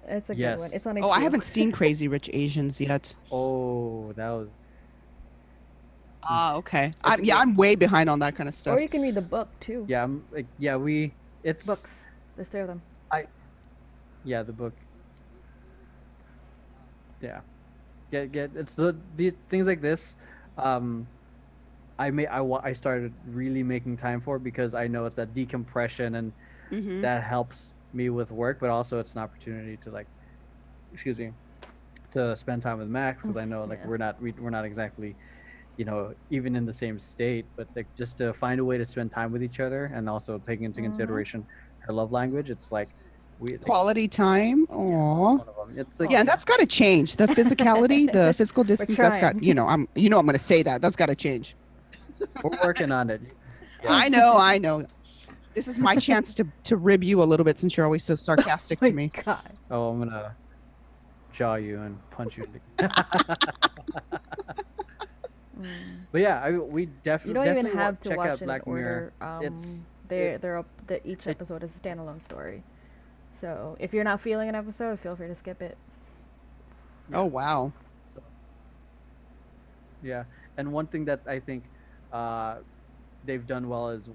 It's a good one. It's on. oh, I haven't seen Crazy Rich Asians yet. Oh, that was Ah, okay. I'm, yeah. I'm way behind on that kind of stuff. Or you can read the book too. yeah, I'm, like, yeah. We it's Books. There's three of them. I, Yeah, the book. Yeah, get get it's the these things like this. Um, I may I I started really making time for because I know it's that decompression and Mhm. that helps me with work, but also it's an opportunity to like, excuse me, to spend time with Max because I know like Yeah. we're not we, we're not exactly, you know, even in the same state, but like just to find a way to spend time with each other and also taking into Mhm. consideration her love language, it's like we like, Quality time. Aw. one of them. It's like Yeah, and that's got to change. The physicality, the physical distance. That's got you know. I'm you know I'm going to say that. That's got to change. we're working on it. Yeah. I know. I know. This is my chance to to rib you a little bit since you're always so sarcastic my to me. God. Oh, I'm gonna jaw you and punch you. Mm. but yeah, I, we You definitely don't definitely even have to check watch out it in Black Mirror. order. Um, It's- they're it- they're up. The, each episode is a standalone story. So if you're not feeling an episode, feel free to skip it. Oh wow. So, Yeah, and one thing that I think uh, they've done well is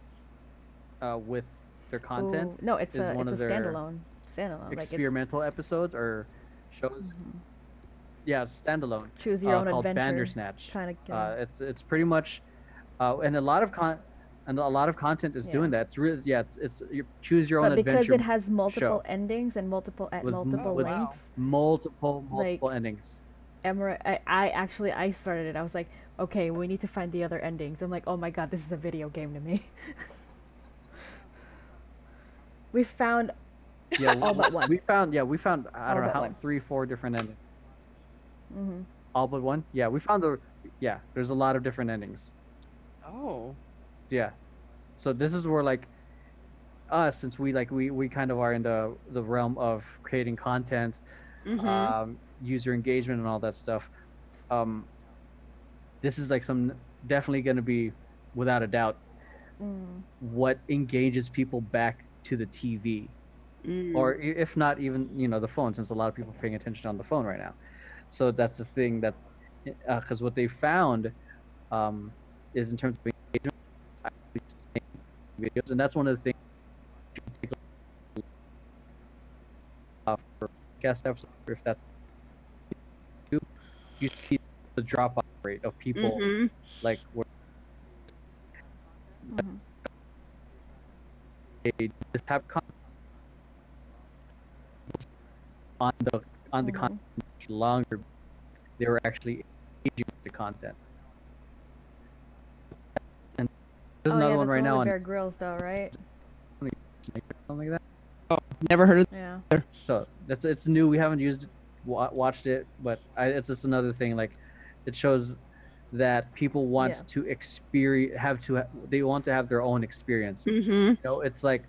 uh, with their content, Ooh, no, it's is a one it's a of their standalone. Standalone. Like experimental episodes or shows. Mhm. Yeah, standalone. choose your uh, own called adventure. Bandersnatch. Kind of. Uh, it's it's pretty much, uh, and a lot of con, and a lot of content is Yeah. doing that. It's really yeah, it's, it's you choose your own but because adventure. it has multiple show. endings and multiple at With multiple with- links, multiple like- endings. Emra, I, I actually I started it. I was like, okay, we need to find the other endings. I'm like, oh my god, this is a video game to me. we found Yeah, all we- but one. We found yeah, we found I All don't know how one. three four different endings. Mhm. All but one. Yeah, we found the yeah. There's a lot of different endings. Oh. Yeah, so this is where like us since we like we we kind of are in the the realm of creating content Mhm. um, user engagement and all that stuff. Um, this is like some definitely going to be, without a doubt, Mm. what engages people back to the TV, Mm. or if not even you know the phone, since a lot of people are paying attention on the phone right now. So that's the thing that, because what they found um, is in terms of engagement, videos, and that's one of the things. Uh, for guest episode, if that's you, you see the drop off rate of people Mhm. like where this type of content on the on the Mhm. content much longer. They were actually engaging with the content. And there's oh, another yeah, one that's right the now one on with Bear Grylls, though, right? something like that. Never heard of Yeah. So that's it's new. We haven't used it, wa- watched it, but I, it's just another thing. Like it shows that people want Yeah. to experience, have to, ha- they want to have their own experience. Mm-hmm. You know, it's like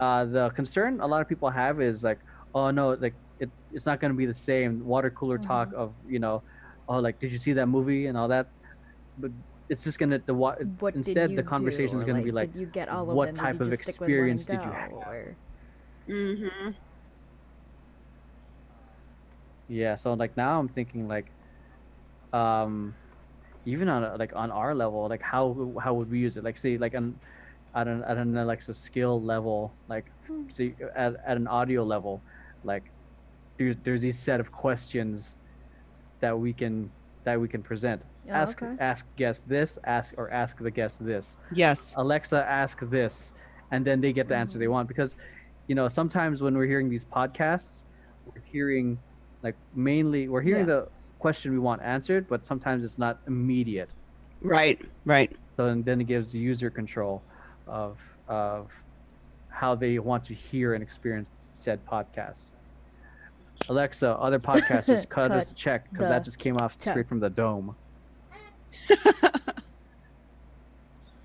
uh, the concern a lot of people have is like, oh no, like it, it's not going to be the same water cooler talk of you know, oh like did you see that movie and all that, but it's just gonna the wa- What instead the conversation is going Or, to be like you get all of what them? type of just stick with one and experience did you have? Or... Mm-hmm. Yeah, so like now I'm thinking like, um, even on a, like on our level, like how how would we use it? Like say like an at an at an Alexa skill level, like Hmm. see at, at an audio level, like there's there's these set of questions that we can that we can present. Oh, ask okay. ask guest this, ask or ask the guest this. Yes. Alexa, ask this, and then they get the answer Mm-hmm. they want. Because, you know, sometimes when we're hearing these podcasts, we're hearing like mainly we're hearing Yeah. the question we want answered, but sometimes it's not immediate. Right. Right. So and then it gives the user control of of how they want to hear and experience said podcasts. Alexa, other podcasters, cut, us a check because that just came off check. straight from the dome.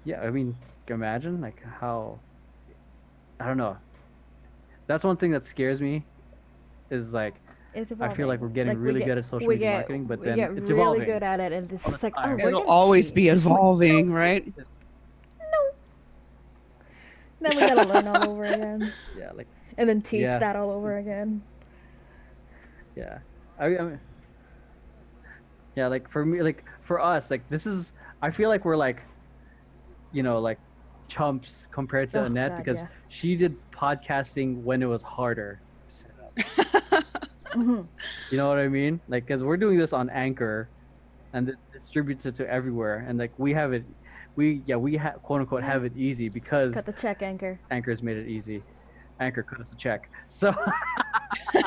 yeah, I mean, imagine like how I don't know. That's one thing that scares me. Is like It's I feel like we're getting we really get- good at social media get, marketing, but then it's really evolving. good at it, and it's all just the like, oh, It'll gonna always be change. evolving, right? No. Then we gotta learn all over again, Yeah, like and then teach Yeah. that all over again. Yeah. I, I mean, yeah, like for me, like for us, like this is. I feel like we're like, you know, like chumps compared to Oh, Annett God, because yeah. she did podcasting when it was harder. Mhm. You know what I mean? Like, because we're doing this on Anchor, and it distributes it to everywhere, and like we have it, we yeah we ha- quote unquote have it easy because Cut the check anchor. Anchor's made it easy. Anchor cut us a check. So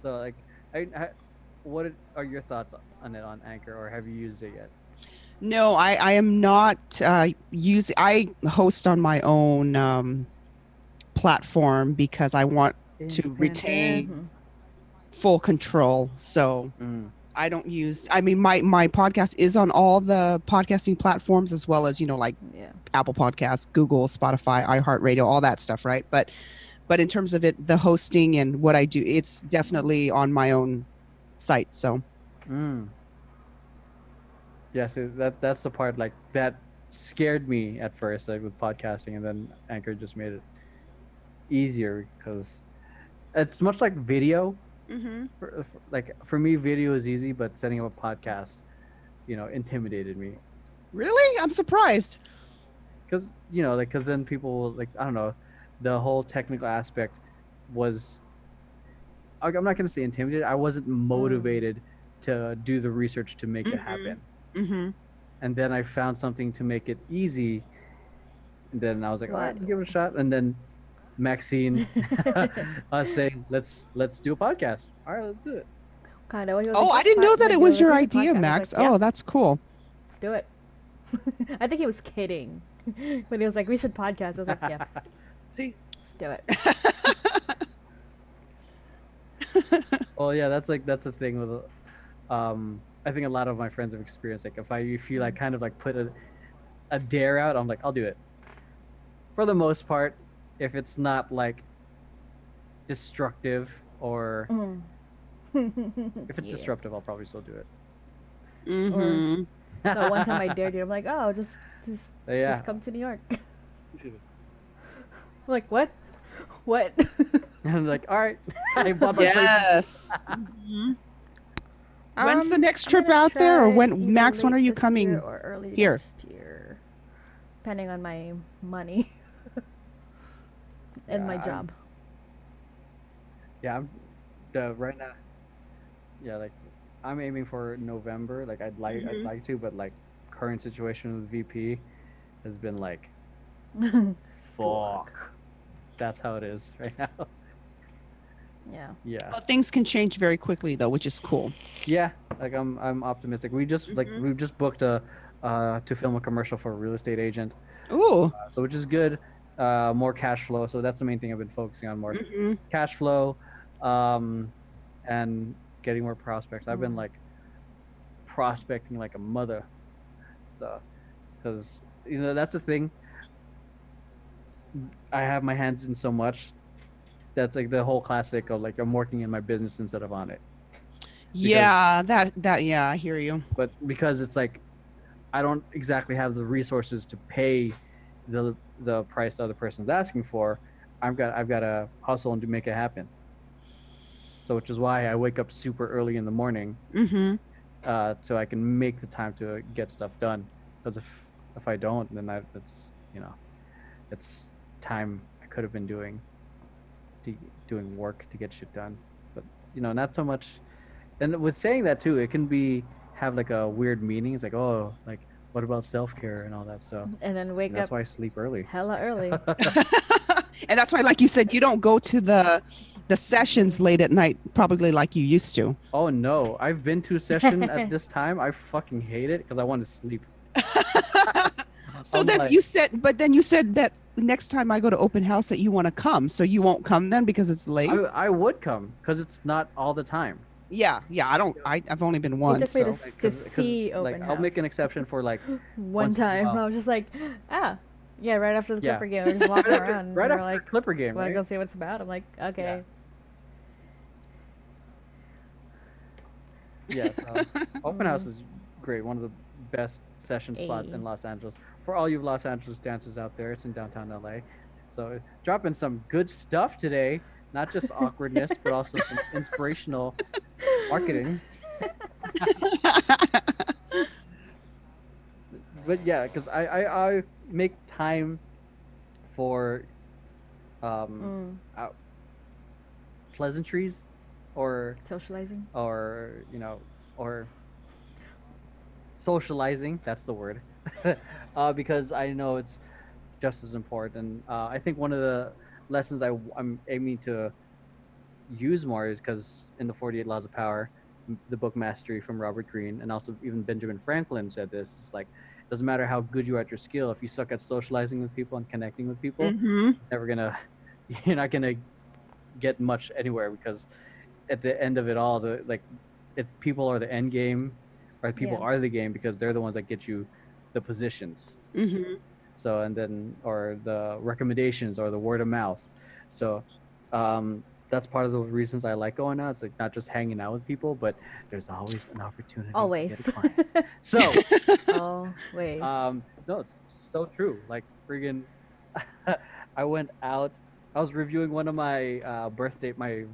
so like, I, I, what are your thoughts on it on Anchor, or have you used it yet? No, I, I am not uh, using. I host on my own um, platform because I want to retain Mhm. full control. So Mm. I don't use. I mean, my my podcast is on all the podcasting platforms as well as you know like Yeah. Apple Podcasts, Google, Spotify, iHeartRadio, all that stuff, right? But but in terms of it, the hosting and what I do, it's definitely on my own site. So Mm. Yeah, so that that's the part like that scared me at first, like with podcasting, and then Anchor just made it easier because it's much like video. mm-hmm. For, for- like for me, video is easy, but setting up a podcast, you know, intimidated me really, I'm surprised. because you know, like because then people like I don't know, the whole technical aspect was. I- I'm not gonna say intimidated. I wasn't motivated to do the research to make it Mhm. happen. Mm-hmm. and then I found something to make it easy. And then I was like, all right, let's give it a shot. And then Maxine, us saying, let's let's do a podcast. All right, let's do it. Kind of. Oh, I didn't know that it was your idea, Max. oh, Oh, that's cool. let's do it. I think he was kidding when he was like, "We should podcast." I was like, "Yeah, See, let's do it." Well, yeah, that's like that's the thing with, um, I think a lot of my friends have experienced. Like, if I if you like kind of like put a, a dare out, I'm like, I'll do it. For the most part, if it's not like destructive or Mm. if it's Yeah. disruptive, I'll probably still do it. Mm-hmm. No, one time I dared you. I'm like, "Oh, just just yeah. just come to New York." I'm like, "What? What?" And I'm like, all right, I bought my place. Yes. Mhm. When's the Um, next trip out there, or when- Max, when are you coming year or early here? Next year, depending on my money and Yeah, my I'm- job. Yeah, I'm uh, right now. Yeah, like I'm aiming for November. Like I'd like I'd Mhm. like to, but like current situation with VP has been like fuck. That's how it is right now. Yeah. Yeah. Well, things can change very quickly though, which is cool. Yeah, like I'm I'm optimistic. We just like Mhm. we just booked a uh to film a commercial for a real estate agent. Ooh. Uh, so which is good. Uh more cash flow. So that's the main thing I've been focusing on more Mhm. cash flow um and getting more prospects. I've been Mm. like prospecting like a mother. So cuz you know that's the thing. I have my hands in so much. That's like the whole classic of like I'm working in my business instead of on it. Yeah, that that yeah, I hear you. but because it's like I don't exactly have the resources to pay the the price the other person's asking for, I've got I've got to hustle and to make it happen. So which is why I wake up super early in the morning Mm-hmm. uh, so I can make the time to get stuff done. Because if if I don't, then I, it's you know, it's time I could have been doing to doing work to get shit done. But you know, not so much. And with saying that too, it can be have like a weird meaning. It's like, oh, like what about self care and all that stuff. And then wake And that's up why I sleep early. hella early. and that's why, like you said, you don't go to the the sessions late at night, probably like you used to. Oh no, I've been to a session at this time. I fucking hate it because I want to sleep. So I'm then like- you said, but then you said that next time I go to open house that you want to come, so you won't come then because it's late. I, I would come because it's not all the time. yeah, yeah. I don't. I, I've only been once. me So. to Like, to 'cause- 'cause, see like open I'll make an exception for like One once in a time. I was just like, ah, yeah, right after the Yeah. Clipper game, I was just walking right around. right after like, Clipper game, want to right? go see what's about? I'm like, okay. Yes, uh, open house is great. One of the best session spots in Los Angeles. For all you Los Angeles dancers out there, it's in downtown LA. So dropping some good stuff today, not just awkwardness, but also some inspirational marketing. But yeah, because I, I I make time for um Mm, pleasantries or socializing. or you know or socializing that's the word uh, because i know it's just as important uh, i think one of the lessons I, i'm aiming to use more is because in the 48 laws of power the book mastery from robert greene and also even benjamin franklin said this it's like it doesn't matter how good you are at your skill if you suck at socializing with people and connecting with people Mhm. never gonna you're not gonna get much anywhere because at the end of it all the like if people are the end game or people Yeah. are the game because they're the ones that get you the positions Mhm. so and then or the recommendations or the word of mouth so um that's part of the reasons i like going out it's like not just hanging out with people but there's always an opportunity Always. to get a client so Always. um, no, it's so true. Like friggin', I went out. I was reviewing one of my uh, birthday my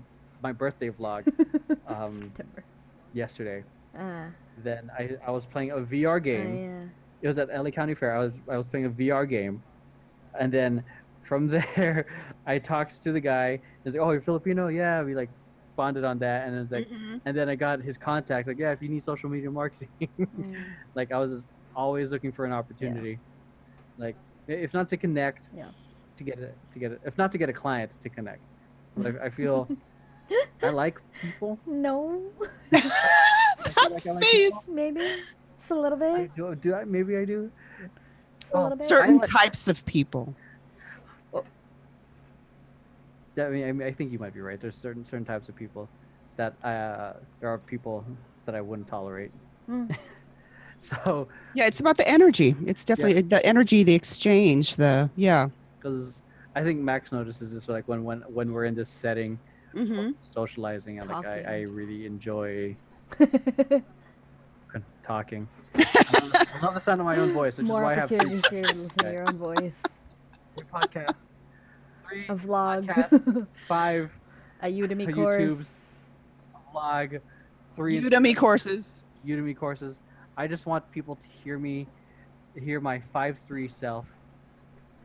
my birthday vlog um, September. yesterday. Ah, Then I, I was playing a VR ah, game. yeah. It was at LA County Fair. I was I was playing a VR game, and then from there I talked to the guy. He's like, "Oh, you're Filipino? Yeah." We like bonded on that, and it's like, Mhm. and then I got his contact. Like, yeah, if you need social media marketing. Mm, like I was always looking for an opportunity, like if not to connect, Yeah. to get it, to get it, if not to get a client, to connect. Like I feel I like people. No, I feel like like face. people. maybe just a little I bit. do, do I? Maybe I do. Just a Oh, little bit. Certain like- types of people. Yeah, I mean, I mean, I think you might be right. There's certain certain types of people that uh, there are people that I wouldn't tolerate. Mm. So, Yeah, it's about the energy. It's definitely the energy, the exchange, the yeah. because I think Max notices this, like when when when we're in this setting, Mm-hmm. socializing, and like I, I really enjoy talking. I love, I love the sound of my own voice, which More is why I have three, opportunities for to listen to your own voice. three podcast. three A vlog, podcasts, five a Udemy a course. YouTubes. vlog, three Udemy courses. Udemy courses. I just want people to hear me, hear my five three self.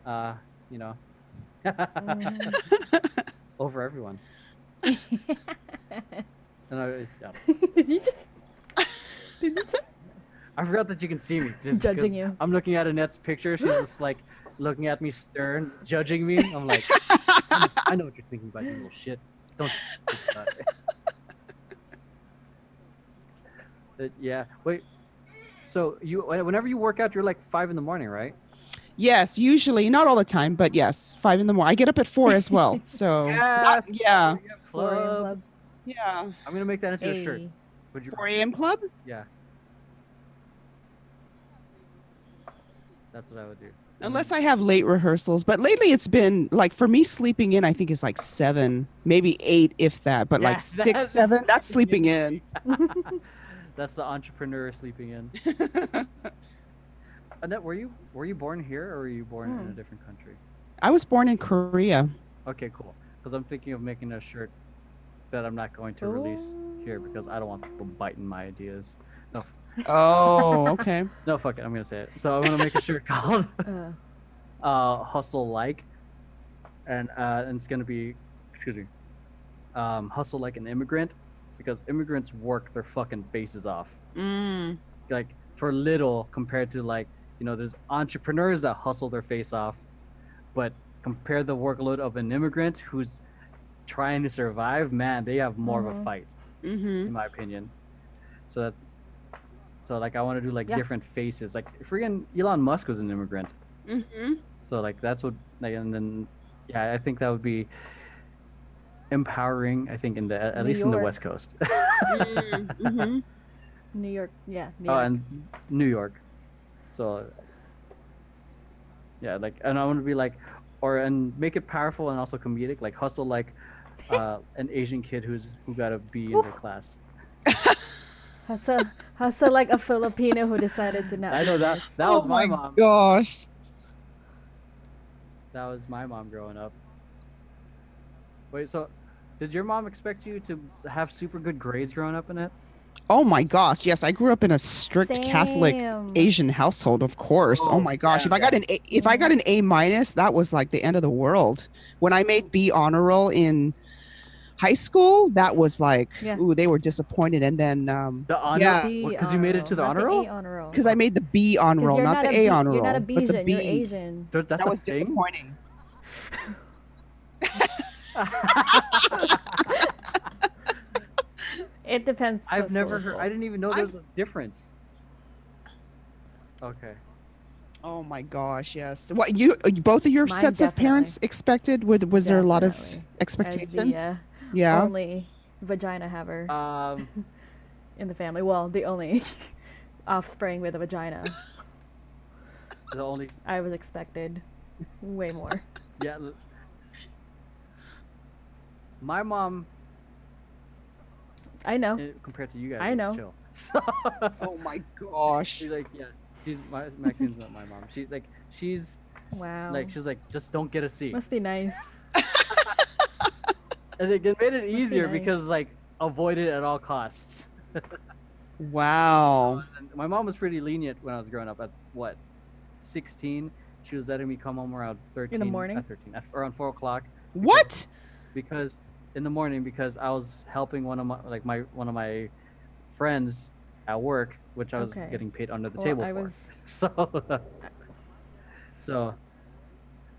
Uh, you know, Mhm. over everyone. And I, yeah. Did you just I forgot that you can see me. just 'cause Judging you. I'm looking at Annett's picture. She's just like looking at me stern, judging me. I'm like, I know what you're thinking about, you little shit. Don't. think about it." Uh, yeah. Wait. So you, whenever you work out, you're like five in the morning, right? Yes, usually not all the time, but yes, five in the morning. I get up at four as well. So not- Yes. Yeah, 4 a.m. Club. club. yeah. I'm gonna make that into a shirt. Hey. Would you? Four a.m. club. Yeah. That's what I would do. Unless I have late rehearsals, but lately it's been like for me sleeping in. I think is like seven, maybe eight, if that. But Yeah, like six, that's- seven, that's sleeping in. That's the entrepreneur sleeping in. Annett, were you were you born here or were you born in a Hmm. different country? I was born in Korea. Okay, cool. Because I'm thinking of making a shirt that I'm not going to release here because I don't want people biting my ideas. Oh, okay. No, fuck it. I'm gonna say it. So I'm gonna make a shirt called Uh, uh, "Hustle Like," and uh, and it's gonna be, excuse me, um, "Hustle Like an Immigrant," because immigrants work their fucking faces off. Mm. like for little compared to like you know there's entrepreneurs that hustle their face off but compare the workload of an immigrant who's trying to survive man they have more of a Mhm. fight Mm-hmm. in my opinion so that so like i want to do like Yeah. different faces like freaking elon musk was an immigrant Mm-hmm. so like that's what like and then yeah i think that would be empowering i think in the at New least in the west coast mm-hmm. New York, yeah. New York. Oh, York. and New York. So yeah, like, and I want to be like, or and make it powerful and also comedic, like hustle like uh, an Asian kid who's who got a B in their class. hustle, hustle like a Filipino who decided to not. I know do that that oh was my, my mom. gosh. That was my mom growing up. Wait, so did your mom expect you to have super good grades growing up in it? Oh my gosh. Yes, I grew up in a strict Catholic Asian household, of course. Oh, Oh, my gosh! yeah, if I got an a, if I got an A minus, that was like the end of the world. When I made B honor roll in high school, that was like, Yeah. ooh, they were disappointed. And then um, The honor, Yeah. Because you made it to the honor roll. Roll. because I made the B honor roll, you're not, the A honor You're roll, not a but the B. You're Asian. There- That's that a was thing. disappointing. It depends. I've never heard. I didn't even know there was a difference. Okay. Oh my gosh! Yes. What you both of your Mine sets of parents expected? With was there a lot of Definitely. As expectations? the uh, yeah. only vagina haver Um. in the family. Well, the only offspring with a vagina. The only I was expected way more. yeah. l- My mom, I know. compared to you guys, I know. chill. So Oh my gosh! she's like, yeah, she's my Maxine's not my mom. She's like, she's Wow. like, she's like, just don't get a C. Must be nice. And it, it made it be easier nice. because like avoid it at all costs. Wow. And my mom was pretty lenient when I was growing up. At what, 16, she was letting me come home around 13 In the uh, morning? At 13, at, around four o'clock. What? because in the morning because I was helping one of my like my one of my friends at work, which I was Okay. getting paid under the Well, table I for. was So, so,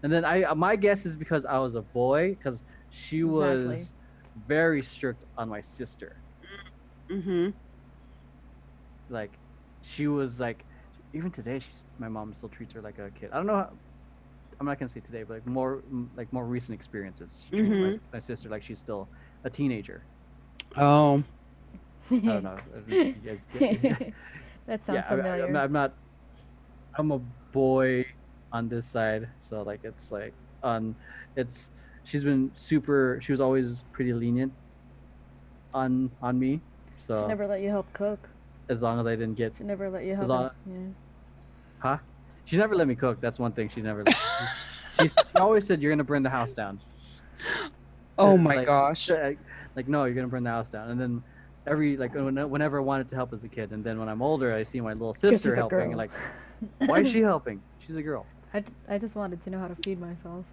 and then I my guess is because I was a boy because she was very strict on my sister. Mm-hmm. Like, she was like, even today she's my mom still treats her like a kid. I don't know. How, I'm not gonna say today, but like more like more recent experiences. She treats my, mm-hmm. my sister like she's still a teenager. Oh. I don't know. guys that sounds yeah, I- I, familiar. am not, I'm not. I'm a boy on this side, so like it's like on, it's. She's been super. She was always pretty lenient. On on me, so She never let you help cook. as long as I didn't get, She never let you help. long- it- yeah. huh? She never let me cook. That's one thing she never. Let she, she always said you're gonna burn the house down. Oh Uh, my like- gosh. Like, like, no, you're gonna burn the house down. And then every like whenever I wanted to help as a kid, and then when I'm older, I see my little sister helping. and Like, why is she helping? She's a girl. I, I just wanted to know how to feed myself.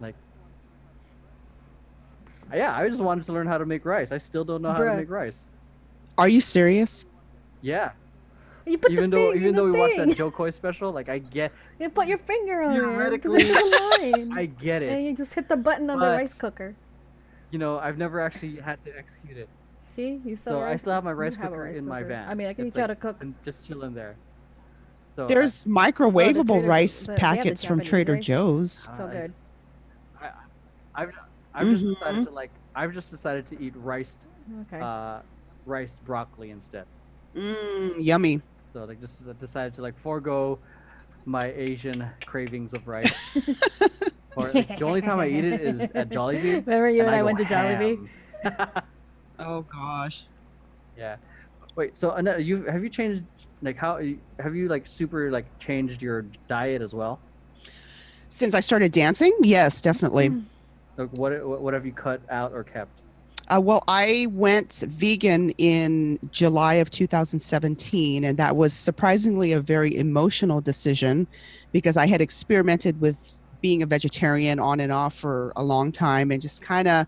Like, yeah, I just wanted to learn how to make rice. I still don't know how to make rice. Are you serious? Yeah, You put even the though thing in even the though we watched that Jo Koy special, like I get You put your finger on it. Theoretically, to the line. I get it. and you just hit the button on the rice cooker. You know, I've never actually had to execute it. See, you still. So have a I rice still have my rice cooker rice in my van. I mean, I can It's teach you how like- to cook. and just chilling there. So I- There's Oh, the microwavable Trader- rice the- they have the packets from Trader rice. Joe's. so good. I, I, I've, I've just Mhm. decided to like. I've just decided to eat riced, Okay. uh, riced broccoli instead. Mm, yummy. So like, just decided to like forego my Asian cravings of rice. or like, the only time I eat it is at Jollibee. Remember you and, I, go went to Jollibee? ham. Oh gosh. yeah. Wait. So Annett, you have you changed like how have you like super like changed your diet as well? Since I started dancing, yes, definitely. Mm. Like what what what have you cut out or kept? Uh, well, I went vegan in July of 2017, and that was surprisingly a very emotional decision because I had experimented with being a vegetarian on and off for a long time and just kind of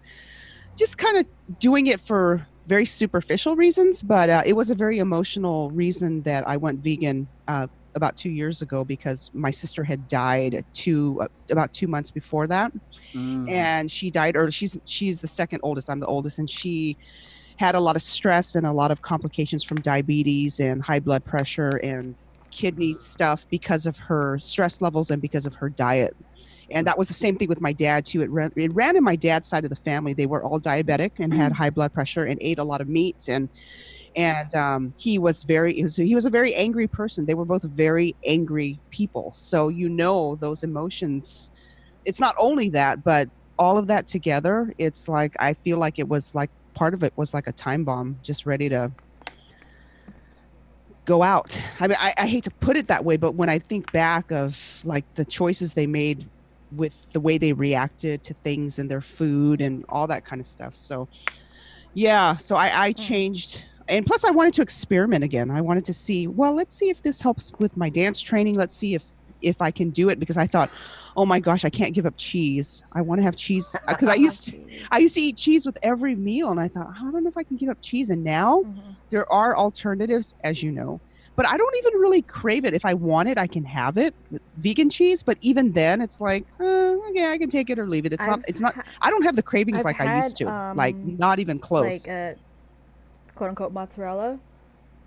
just kind of doing it for very superficial reasons but uh, it was a very emotional reason that i went vegan uh, about two years ago because my sister had died two uh, about two months before that Mm. and she died early. She's she's the second oldest. I'm the oldest, and she had a lot of stress and a lot of complications from diabetes and high blood pressure and kidney stuff because of her stress levels and because of her diet. And that was the same thing with my dad too. It ran, it ran in my dad's side of the family. They were all diabetic and had high blood pressure and ate a lot of meat and and um, he was very he was, he was a very angry person. They were both very angry people. So you know those emotions it's not only that, but all of that together, it's like I feel like it was like part of it was like a time bomb, just ready to go out. I mean, I, I hate to put it that way, but when I think back of like the choices they made with the way they reacted to things and their food and all that kind of stuff. So, yeah, so I, I changed. And plus, I wanted to experiment again. I wanted to see, well, let's see if this helps with my dance training. Let's see if if I can do it because I thought, oh my gosh, I can't give up cheese. I want to have cheese because I used to I used to eat cheese with every meal, and I thought I don't know if I can give up cheese. And now Mhm. there are alternatives, as you know, but I don't even really crave it. If I want it, I can have it vegan cheese. But even then, it's like, uh, okay, I can take it or leave it. It's not. I've It's not. I don't have the cravings I've like I used had, to. like um, not even close. like uh, quote unquote mozzarella,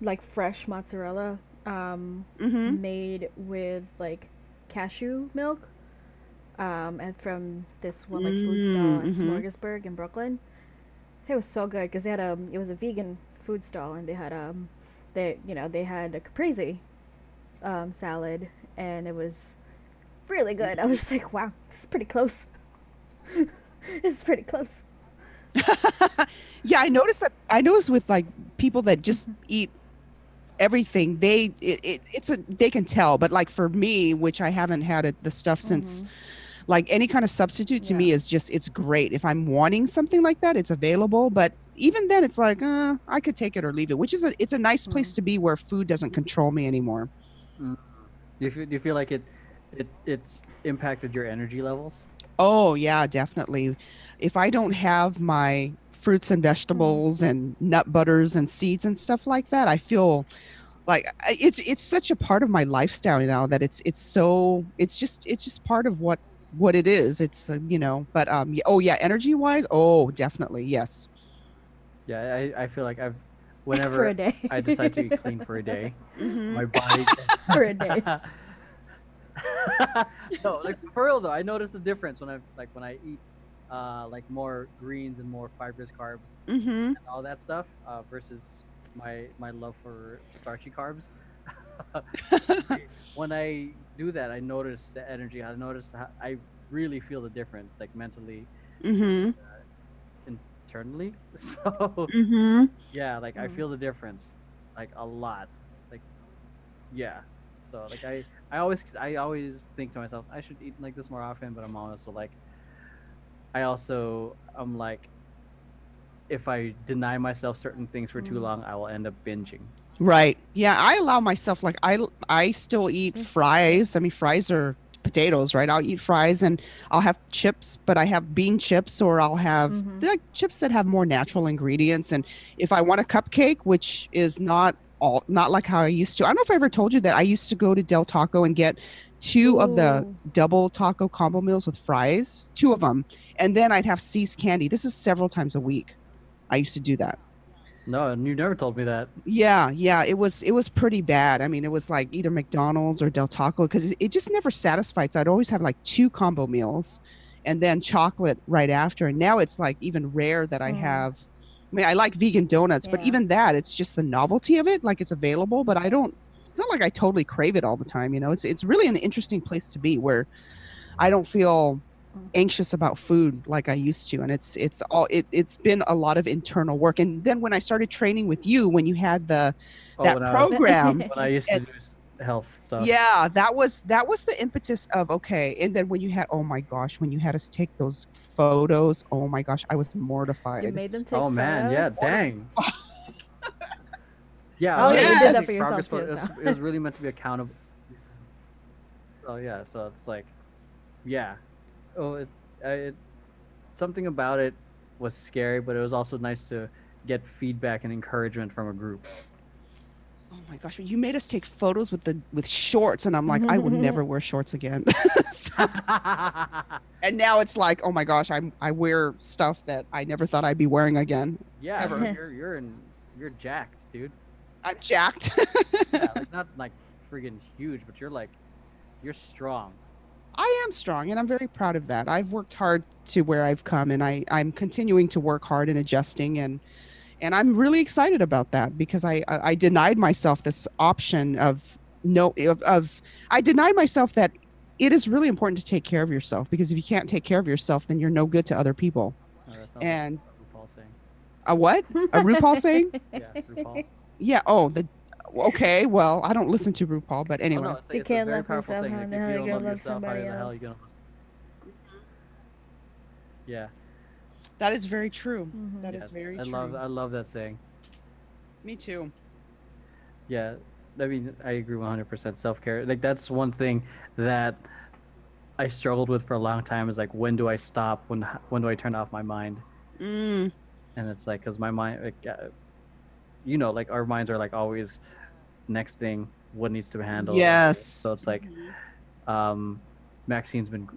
like fresh mozzarella, um, mm-hmm. made with like cashew milk, um, and from this one like food stall Mm, in mhm. Smorgasburg in Brooklyn. It was so good because they had a it was a vegan food stall and they had um they you know they had a caprese um salad and it was really good. I was just like, wow, this is pretty close. this is pretty close. yeah, I noticed that. I noticed with like people that just mm-hmm. eat everything, they it, it it's a they can tell. But like for me, which I haven't had it the stuff since. Mm-hmm. Like any kind of substitute to me is just it's great. If I'm wanting something like that, it's available. But even then, it's like uh, I could take it or leave it, which is a it's a nice place mm-hmm. to be where food doesn't control me anymore. Do you feel, do you feel like it, it it's impacted your energy levels? Oh yeah, definitely. If I don't have my fruits and vegetables and nut butters and seeds and stuff like that, I feel like it's it's such a part of my lifestyle now that it's it's so it's just it's just part of what what it is. It's uh, you know, but um oh yeah, energy wise, oh definitely yes. Yeah, I, I feel like I've for whenever a day. I decide to eat clean for a day, Mhm. my body. for a day. no, like for real though, I notice the difference when I like when I eat uh, like more greens and more fibrous carbs Mhm. and all that stuff uh, versus my my love for starchy carbs. when I do that, I notice the energy. I notice how, I really feel the difference, like mentally, Mhm. internally. So Mhm. yeah, like I Mm. feel the difference, like a lot. Like yeah. So like I I always I always think to myself I should eat like this more often, but I'm also like I also I'm like if I deny myself certain things for too Mm. long, I will end up binging. Right. Yeah, I allow myself like I I still eat fries. I mean fries are potatoes, right? I'll eat fries and I'll have chips, but I have bean chips or I'll have Mhm. like chips that have more natural ingredients and if I want a cupcake which is not all not like how I used to. I don't know if I ever told you that I used to go to Del Taco and get two of the double taco combo meals with fries, two of them, and then I'd have See's candy. This is several times a week. I used to do that. No, and you never told me that. Yeah, yeah, it was it was pretty bad. I mean, it was like either McDonald's or Del Taco because it, it just never satisfied. So I'd always have like two combo meals, and then chocolate right after. And now it's like even rare that I Mm. have. I mean, I like vegan donuts, but even that, it's just the novelty of it. Like it's available, but I don't. It's not like I totally crave it all the time. You know, it's it's really an interesting place to be where I don't feel Mm. anxious about food like I used to, and it's it's all it it's been a lot of internal work. And then when I started training with you, when you had the Oh, that when I was- program when I used to And- do s- health stuff. yeah that was that was the impetus of okay and then when you had oh my gosh when you had us take those photos oh my gosh i was mortified. You mortified made them take Oh man, yeah, dang. yeah, Oh, I yeah, you was did that making for yourself too, but it was, it was really meant to be accountable. Oh yeah, so it's like, yeah, oh it, it, something about it was scary, but it was also nice to get feedback and encouragement from a group. Oh my gosh you made us take photos with the with shorts and i'm like i will never wear shorts again So- and now it's like oh my gosh i'm i wear stuff that i never thought i'd be wearing again yeah, Ever. you're you're in, you're jacked, dude. i'm jacked Yeah, like not like friggin' huge, but you're like, you're strong. I am strong and I'm very proud of that. I've worked hard to where I've come and I, I'm continuing to work hard and adjusting and and I'm really excited about that because I, I, I denied myself this option of no of, of I denied myself that it is really important to take care of yourself because if you can't take care of yourself then you're no good to other people. Oh, And- like RuPaul saying. A what? A RuPaul saying? Yeah, RuPaul. Yeah, oh the okay, well, I don't listen to RuPaul, but Oh, anyway. no, it's, You it's can't love yourself, saying. how the hell you you gonna love love yourself, somebody the hell you else? gonna? Mm-hmm. Yeah, That is very true. Mhm. That is yes, very I true. love I love that saying. Me too. Yeah, I mean I agree 100%. Self care, like that's one thing that I struggled with for a long time. Is like when do I stop? When when do I turn off my mind? Mm, And it's like because my mind, like, uh, you know, like our minds are like always next thing. What needs to be handled? Yes. So it's like um, Maxine's been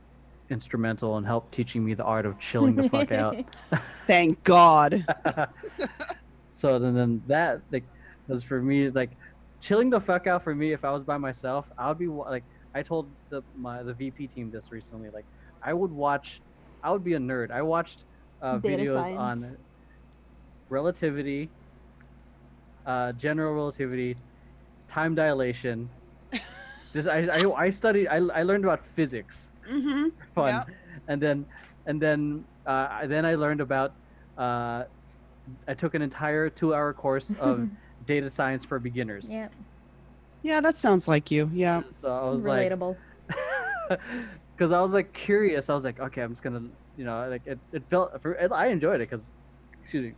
instrumental and help teaching me the art of chilling the fuck out. Thank God. so then, then that like was for me like chilling the fuck out for me if I was by myself I would be like I told the my the VP team this recently like I would watch I would be a nerd I watched uh, videos science. on relativity uh, general relativity time dilation this I, I, I studied I, I learned about physics Mm-hmm. fun. Yeah. And then and then uh, then I learned about uh, I took an entire two hour course of data science for beginners. Yeah, Yeah, that sounds like you. Yeah. So I was relatable. like, because I was like curious. I was like, okay, I'm just gonna, you know, like it, it felt. For, it, I enjoyed it because, excuse me,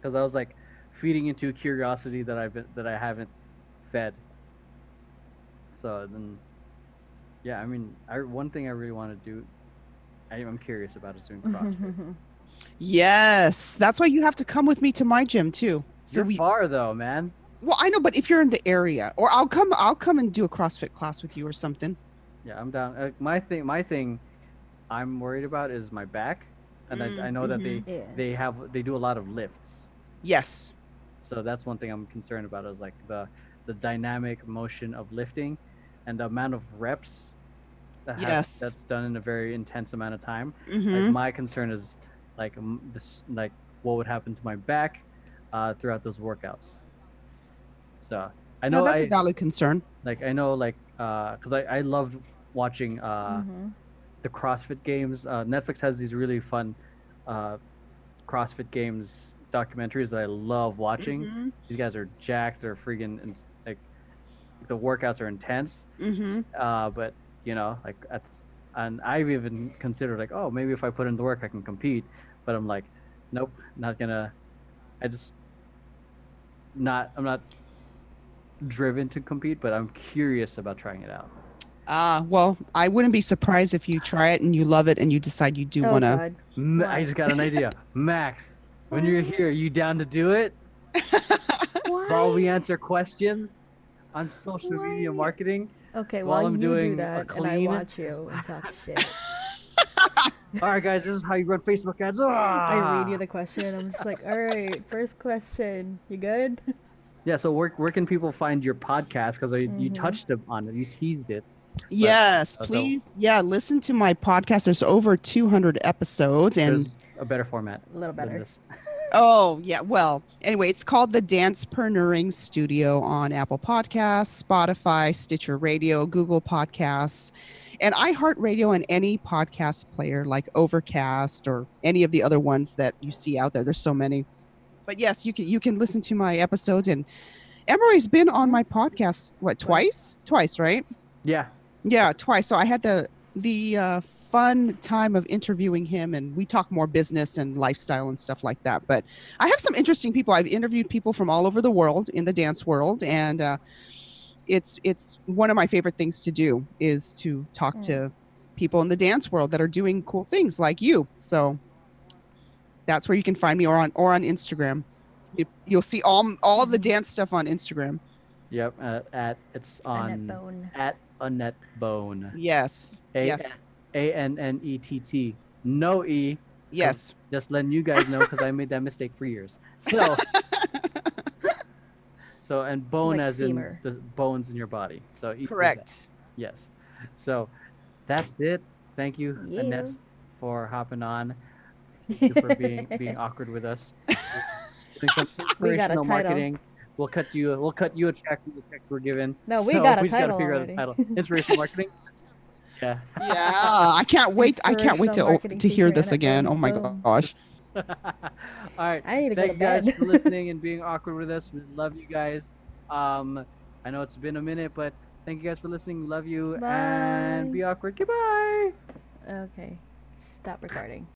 because I was like feeding into curiosity that I've been that I haven't fed. So then, yeah, I mean, I one thing I really want to do, I, I'm curious about is doing CrossFit. Yes. That's why you have to come with me to my gym too. So You're we far though, man. Well, I know, but if you're in the area or I'll come I'll come and do a CrossFit class with you or something. Yeah, I'm down. Uh, my thing, my thing, I'm worried about is my back, and Mm, I, I know that they yeah. they have they do a lot of lifts. Yes. So that's one thing I'm concerned about is like the the dynamic motion of lifting, and the amount of reps. That has, Yes. that's done in a very intense amount of time. Mhm. Like my concern is like this like what would happen to my back uh, throughout those workouts. So I No, know that's I a valid concern. like I know like because I I loved watching uh, Mhm. the CrossFit games. Uh, Netflix has these really fun uh, CrossFit games documentaries that I love watching. Mhm. These guys are jacked. They're freaking like the workouts are intense. Mhm. Uh, but you know, like at and I've even considered like, oh, maybe if I put in the work, I can compete. But I'm like, nope, not gonna. I just not. I'm not driven to compete, but I'm curious about trying it out. Ah, well, I wouldn't be surprised if you try it and you love it and you decide you do oh want to. God. Ma- I just got an idea. Max, when you're here, you down to do it? What? while we answer questions on social media marketing. Okay, while while I'm you doing do a that, and I clean- watch you and talk shit. All right, guys, this is how you run Facebook ads. I Ah! read you the question. I'm just like, all right, first question. You good? Yeah, so where, where can people find your podcast? Because you Mhm. touched on it, you teased it. Yes, uh, so- please. Yeah, listen to my podcast. There's over 200 episodes, and There's a better format. A little than better. Oh yeah, well, anyway, it's called the Dance Dancepreneuring Studio on Apple Podcasts, Spotify, Stitcher Radio, Google Podcasts, and iHeartRadio, and any podcast player like Overcast or any of the other ones that you see out there. There's so many, but yes, you can you can listen to my episodes. And Emery's been on my podcast what twice? Twice, right? Yeah, Yeah, twice. So I had the the uh, fun time of interviewing him, and we talk more business and lifestyle and stuff like that. But I have some interesting people. I've interviewed people from all over the world in the dance world, and uh, it's it's one of my favorite things to do is to talk Mm. to people in the dance world that are doing cool things like you. So that's where you can find me, or on or on Instagram. You, you'll see all all of the dance stuff on Instagram. yep. Uh, at it's Annett on Bone. at Annett Bone. Yes, A yes, A N N E T T. No E. yes. Just letting you guys know because I made that mistake for years. So, so and bone Like as femur. in the bones in your body. So eat with that. Correct. Yes. So that's it. Thank you, Annett, Yeah. for hopping on. Thank you for being being awkward with us. Doing some We got a inspirational title. marketing. We'll cut you. We'll cut you a check from the checks we're given. No, we So got a we just gotta figure already. out a title. Inspirational marketing. Yeah. Yeah, I can't wait. I can't wait to to hear this again. Oh my gosh. All right. I need to go Thank to you guys bed. for listening and being awkward with us. We love you guys. Um, I know it's been a minute, but thank you guys for listening. Love you and be awkward. Goodbye. okay, stop recording.